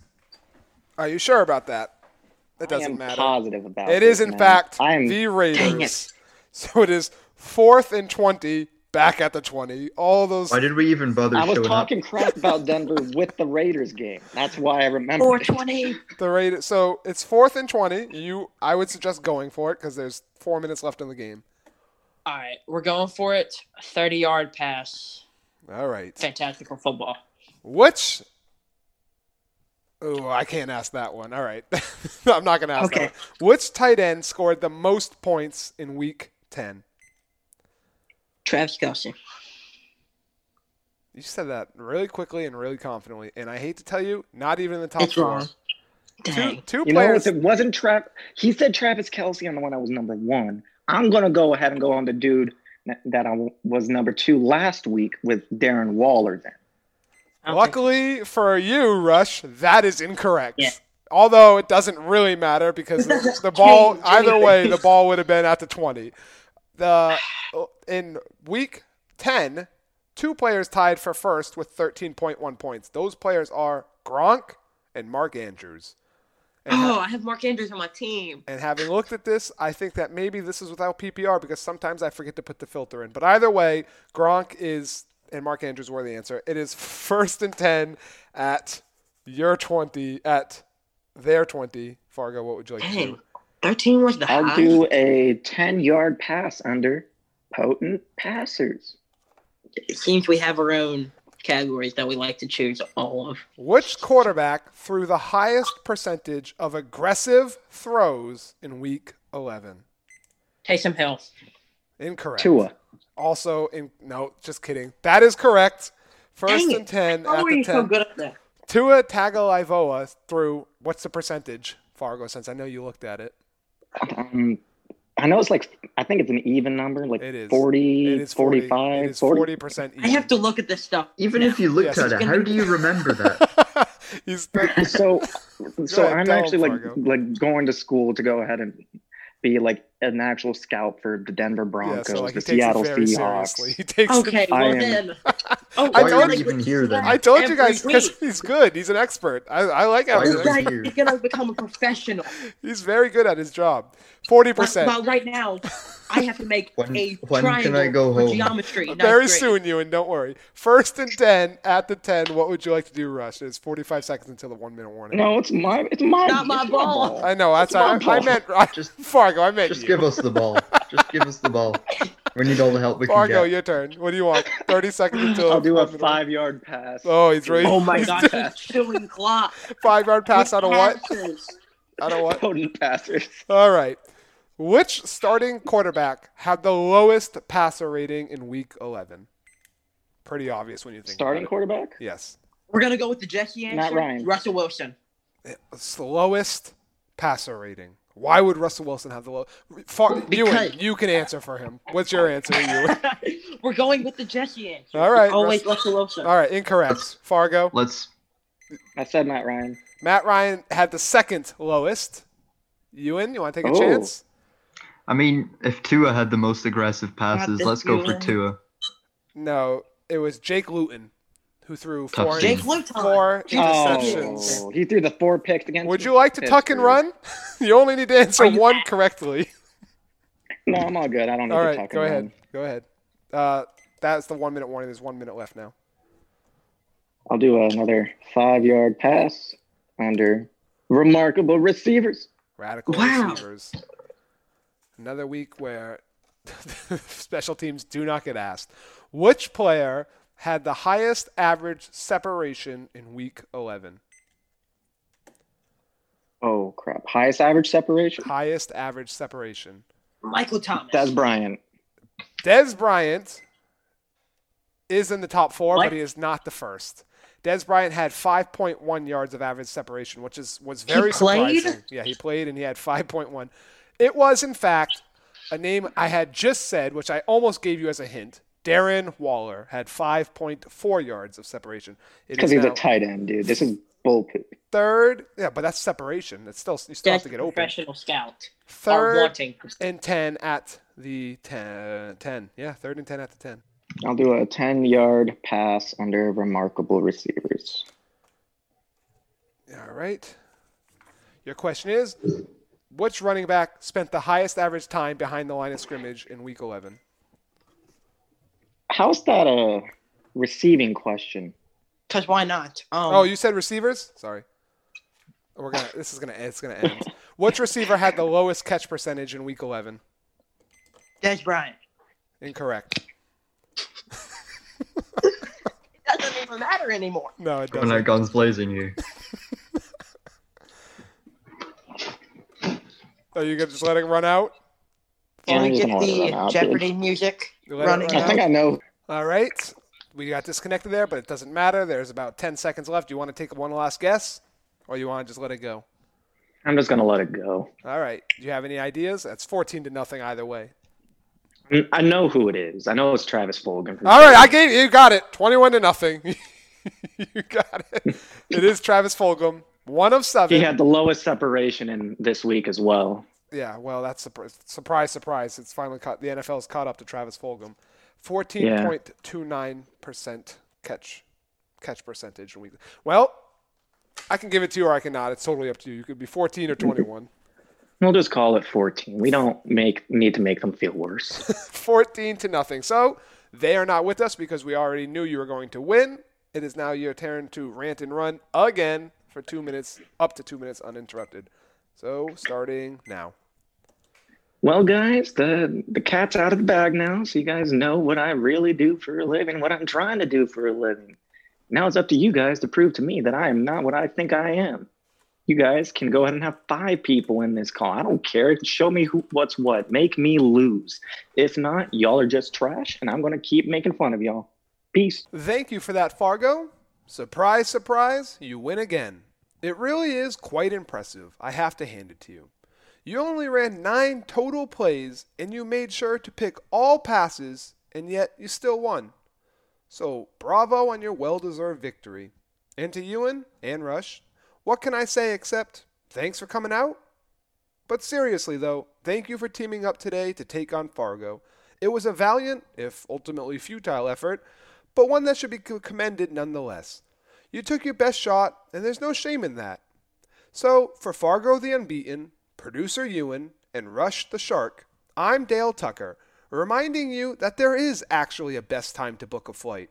Are you sure about that? It doesn't am matter. positive about It this, is, in man. fact, I am. the Dang Raiders. So it is fourth and 20, back at the 20. All those. Why did we even bother I was showing talking crap about Denver with the Raiders game. That's why I remember. Four twenty. The Raiders. So it's fourth and 20. You, I would suggest going for it because there's four minutes left in the game. All right, we're going for it. Thirty yard pass, All right. fantastical football. Which? Oh, I can't ask that one. All right, I'm not gonna ask Okay. that. One. Which tight end scored the most points in Week Ten? Travis Kelce. You said that really quickly and really confidently, and I hate to tell you, not even in the top It's four. wrong. Two, Dang. two You know, players. if it wasn't Trav, he said Travis Kelce on the one that was number one. I'm gonna go ahead and go on the dude that I was number two last week with Darren Waller. Then I Luckily for you, Rush, that is incorrect. Yeah. Although it doesn't really matter because the, the ball, either way, the ball would have been at the 20. The uh, in week 10, two players tied for first with 13.1 points. Those players are Gronk and Mark Andrews. And, Oh, I have Mark Andrews on my team. and having looked at this, I think that maybe this is without PPR because sometimes I forget to put the filter in. But either way, Gronk is and Mark Andrews were the answer. It is first and 10 at your 20 at their 20. Fargo, what would you like to do? Thirteen was the I'll high. do a ten-yard pass under potent passers. It seems we have our own categories that we like to choose all of. Which quarterback threw the highest percentage of aggressive throws in week 11? Taysom Hill. Incorrect. Tua. Also, in no, just kidding. That is correct. First Dang it. and 10 How at are the you 10. so good at that? Tua Tagovailoa threw what's the percentage? Fargo, since I know you looked at it. Um, I know it's like I think it's an even number, like It is. 40, It is 40, 45, It is 40 percent. I have to look at this stuff. Even now. if you looked Yes. at it, how do you remember that? He's So, so ahead, I'm tell 'em, actually like Fargo. like going to school to go ahead and be like an actual scout for the Denver yeah, Broncos, so like the Seattle Seahawks. He takes Okay, oh, I well am- then. Oh, Why are you even with here then? I told you guys because he's good. He's an expert. I, I like how he's, are an This you expert. guy here? is gonna become a professional. he's very good at his job. Forty But, percent. but right now, I have to make When- a when can I triangle go home? geometry. Very grade. soon, you and don't worry. First and ten at the ten. What would you like to do, Rush? It's forty-five seconds until the one-minute warning. No, it's my it's my Not my it's ball. I know. That's It's I, my I ball. meant I, Just- Fargo. I meant Just you. Give us the ball. Just give us the ball. We need all the help we can Fargo, get. your turn. What do you want? Thirty seconds until. I'll do a five-yard pass. Oh, he's really. Oh my he's gosh, he's chewing clock. Five-yard pass out of what? Out of what? Potent passers. All right. Which starting quarterback had the lowest passer rating in Week 11? Pretty obvious when you think Starting about quarterback? it. Yes. We're gonna go with the Jesse answer. Matt Ryan. Russell Wilson. It's the lowest passer rating. Why would Russell Wilson have the low? Far, you, Because- you can answer for him. What's your answer, you? We're going with the Jesse answer. All right, Always Russell Wilson. All right, incorrect. Fargo. Let's. I said Matt Ryan. Matt Ryan had the second lowest. Ewan, you want to take a Oh. chance? I mean, if Tua had the most aggressive passes, let's go for Ewan. Tua. No, it was Jake Luton who threw four, Jake team. Four interceptions. Oh, he threw the four picks against. Would you like to tuck and run? you only need to answer Are you- one correctly. No, I'm all good. I don't need All to right, tuck go and ahead. run. Go ahead. Uh, that's the one minute warning. There's one minute left now. I'll do another five-yard pass under remarkable receivers. Radical Wow. receivers. Another week where special teams do not get asked. Which player had the highest average separation in week 11? Oh crap! Highest average separation. Highest average separation. Michael Thomas. That's Bryant. Dez Bryant is in the top four, What? but he is not the first. Dez Bryant had 5.1 yards of average separation, which is was very played? surprising. Yeah, he played and he had 5.1. It was, in fact, a name I had just said, which I almost gave you as a hint. Darren Waller had 5.4 yards of separation. It Because he's a tight end, dude. This is bullpoop. third. Yeah, but that's separation. It's still you still have to get open. professional scout. Third wanting. and 10 at the 10. 10. Yeah, third and 10 at the 10. I'll do a ten-yard pass under remarkable receivers. All right. Your question is which running back spent the highest average time behind the line of scrimmage in week 11? How's that a receiving question? Cause why not? Um, Oh, you said receivers? Sorry. We're going to this is going to it's going to end. Which receiver had the lowest catch percentage in week 11? Dez Bryant. Incorrect. It doesn't even matter anymore. No, it Coming doesn't. out guns blazing you. Are you going to just let it run out? Yeah, Can we get gonna let it the run out, Jeopardy music You let it running run I out? think I know. All right. We got disconnected there, but it doesn't matter. There's about 10 seconds left. Do you want to take one last guess or you want to just let it go? I'm just gonna let it go. All right. Do you have any ideas? That's 14 to nothing either way. Mm, I know who it is. I know it's Travis Fulgham. from All right, I Philly. gave you got it. Twenty-one to nothing. you got it. It is Travis Fulgham, one of seven. He had the lowest separation in this week as well. Yeah, well, that's surprise, surprise, surprise. It's finally caught. The NFL's caught up to Travis Fulgham. Fourteen point two nine percent catch catch percentage. Well, I can give it to you or I cannot. It's totally up to you. You could be fourteen or twenty-one. We'll just call it 14. We don't make need to make them feel worse. 14 to nothing. So they are not with us because we already knew you were going to win. It is now your turn to rant and run again for two minutes, up to two minutes uninterrupted. So starting now. well, guys, the the cat's out of the bag now, so you guys know what I really do for a living, what I'm trying to do for a living. Now it's up to you guys to prove to me that I am not what I think I am. You guys can go ahead and have five people in this call. I don't care. Show me who, what's what. Make me lose. If not, y'all are just trash, and I'm gonna keep making fun of y'all. Peace. Thank you for that, Fargo. Surprise, surprise, you win again. It really is quite impressive. I have to hand it to you. You only ran nine total plays and you made sure to pick all passes, and yet you still won. So, bravo on your well deserved victory. And to Ewan and Rush, what can I say except thanks for coming out? But seriously, though, thank you for teaming up today to take on Fargo. It was a valiant, if ultimately futile effort, but one that should be commended nonetheless. You took your best shot, and there's no shame in that. So, for Fargo the Unbeaten, producer Ewan, and Rush the Shark, I'm Dale Tucker, reminding you that there is actually a best time to book a flight.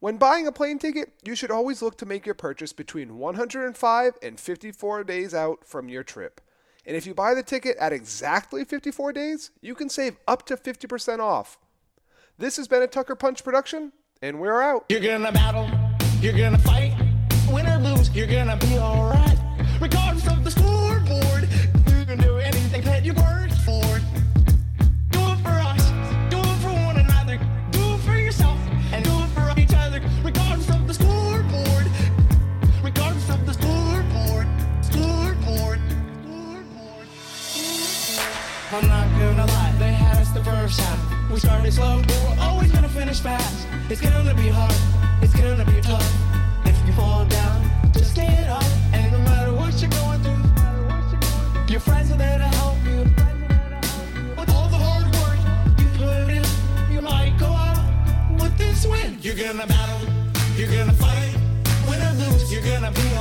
When buying a plane ticket, you should always look to make your purchase between 105 and 54 days out from your trip. And if you buy the ticket at exactly 54 days, you can save up to 50% off. This has been a Tucker Punch production, and we're out. You're gonna battle, you're gonna fight. Win or lose, you're gonna be alright. Regardless of the scoreboard, you can do anything that you worked for. Do it for us, do it for one another, do it for yourself, and do it for each other. Regardless of the scoreboard, regardless of the scoreboard, scoreboard, scoreboard. I'm not gonna lie, they had us the first half. We started slow, but we're always gonna finish fast. It's gonna be hard, it's gonna be tough. If you fall down, just get up. And no matter what you're going through, your friends are there to help you. With all the hard work you put in, you might go out with this win. You're gonna battle, you're gonna fight. Win or lose, you're gonna be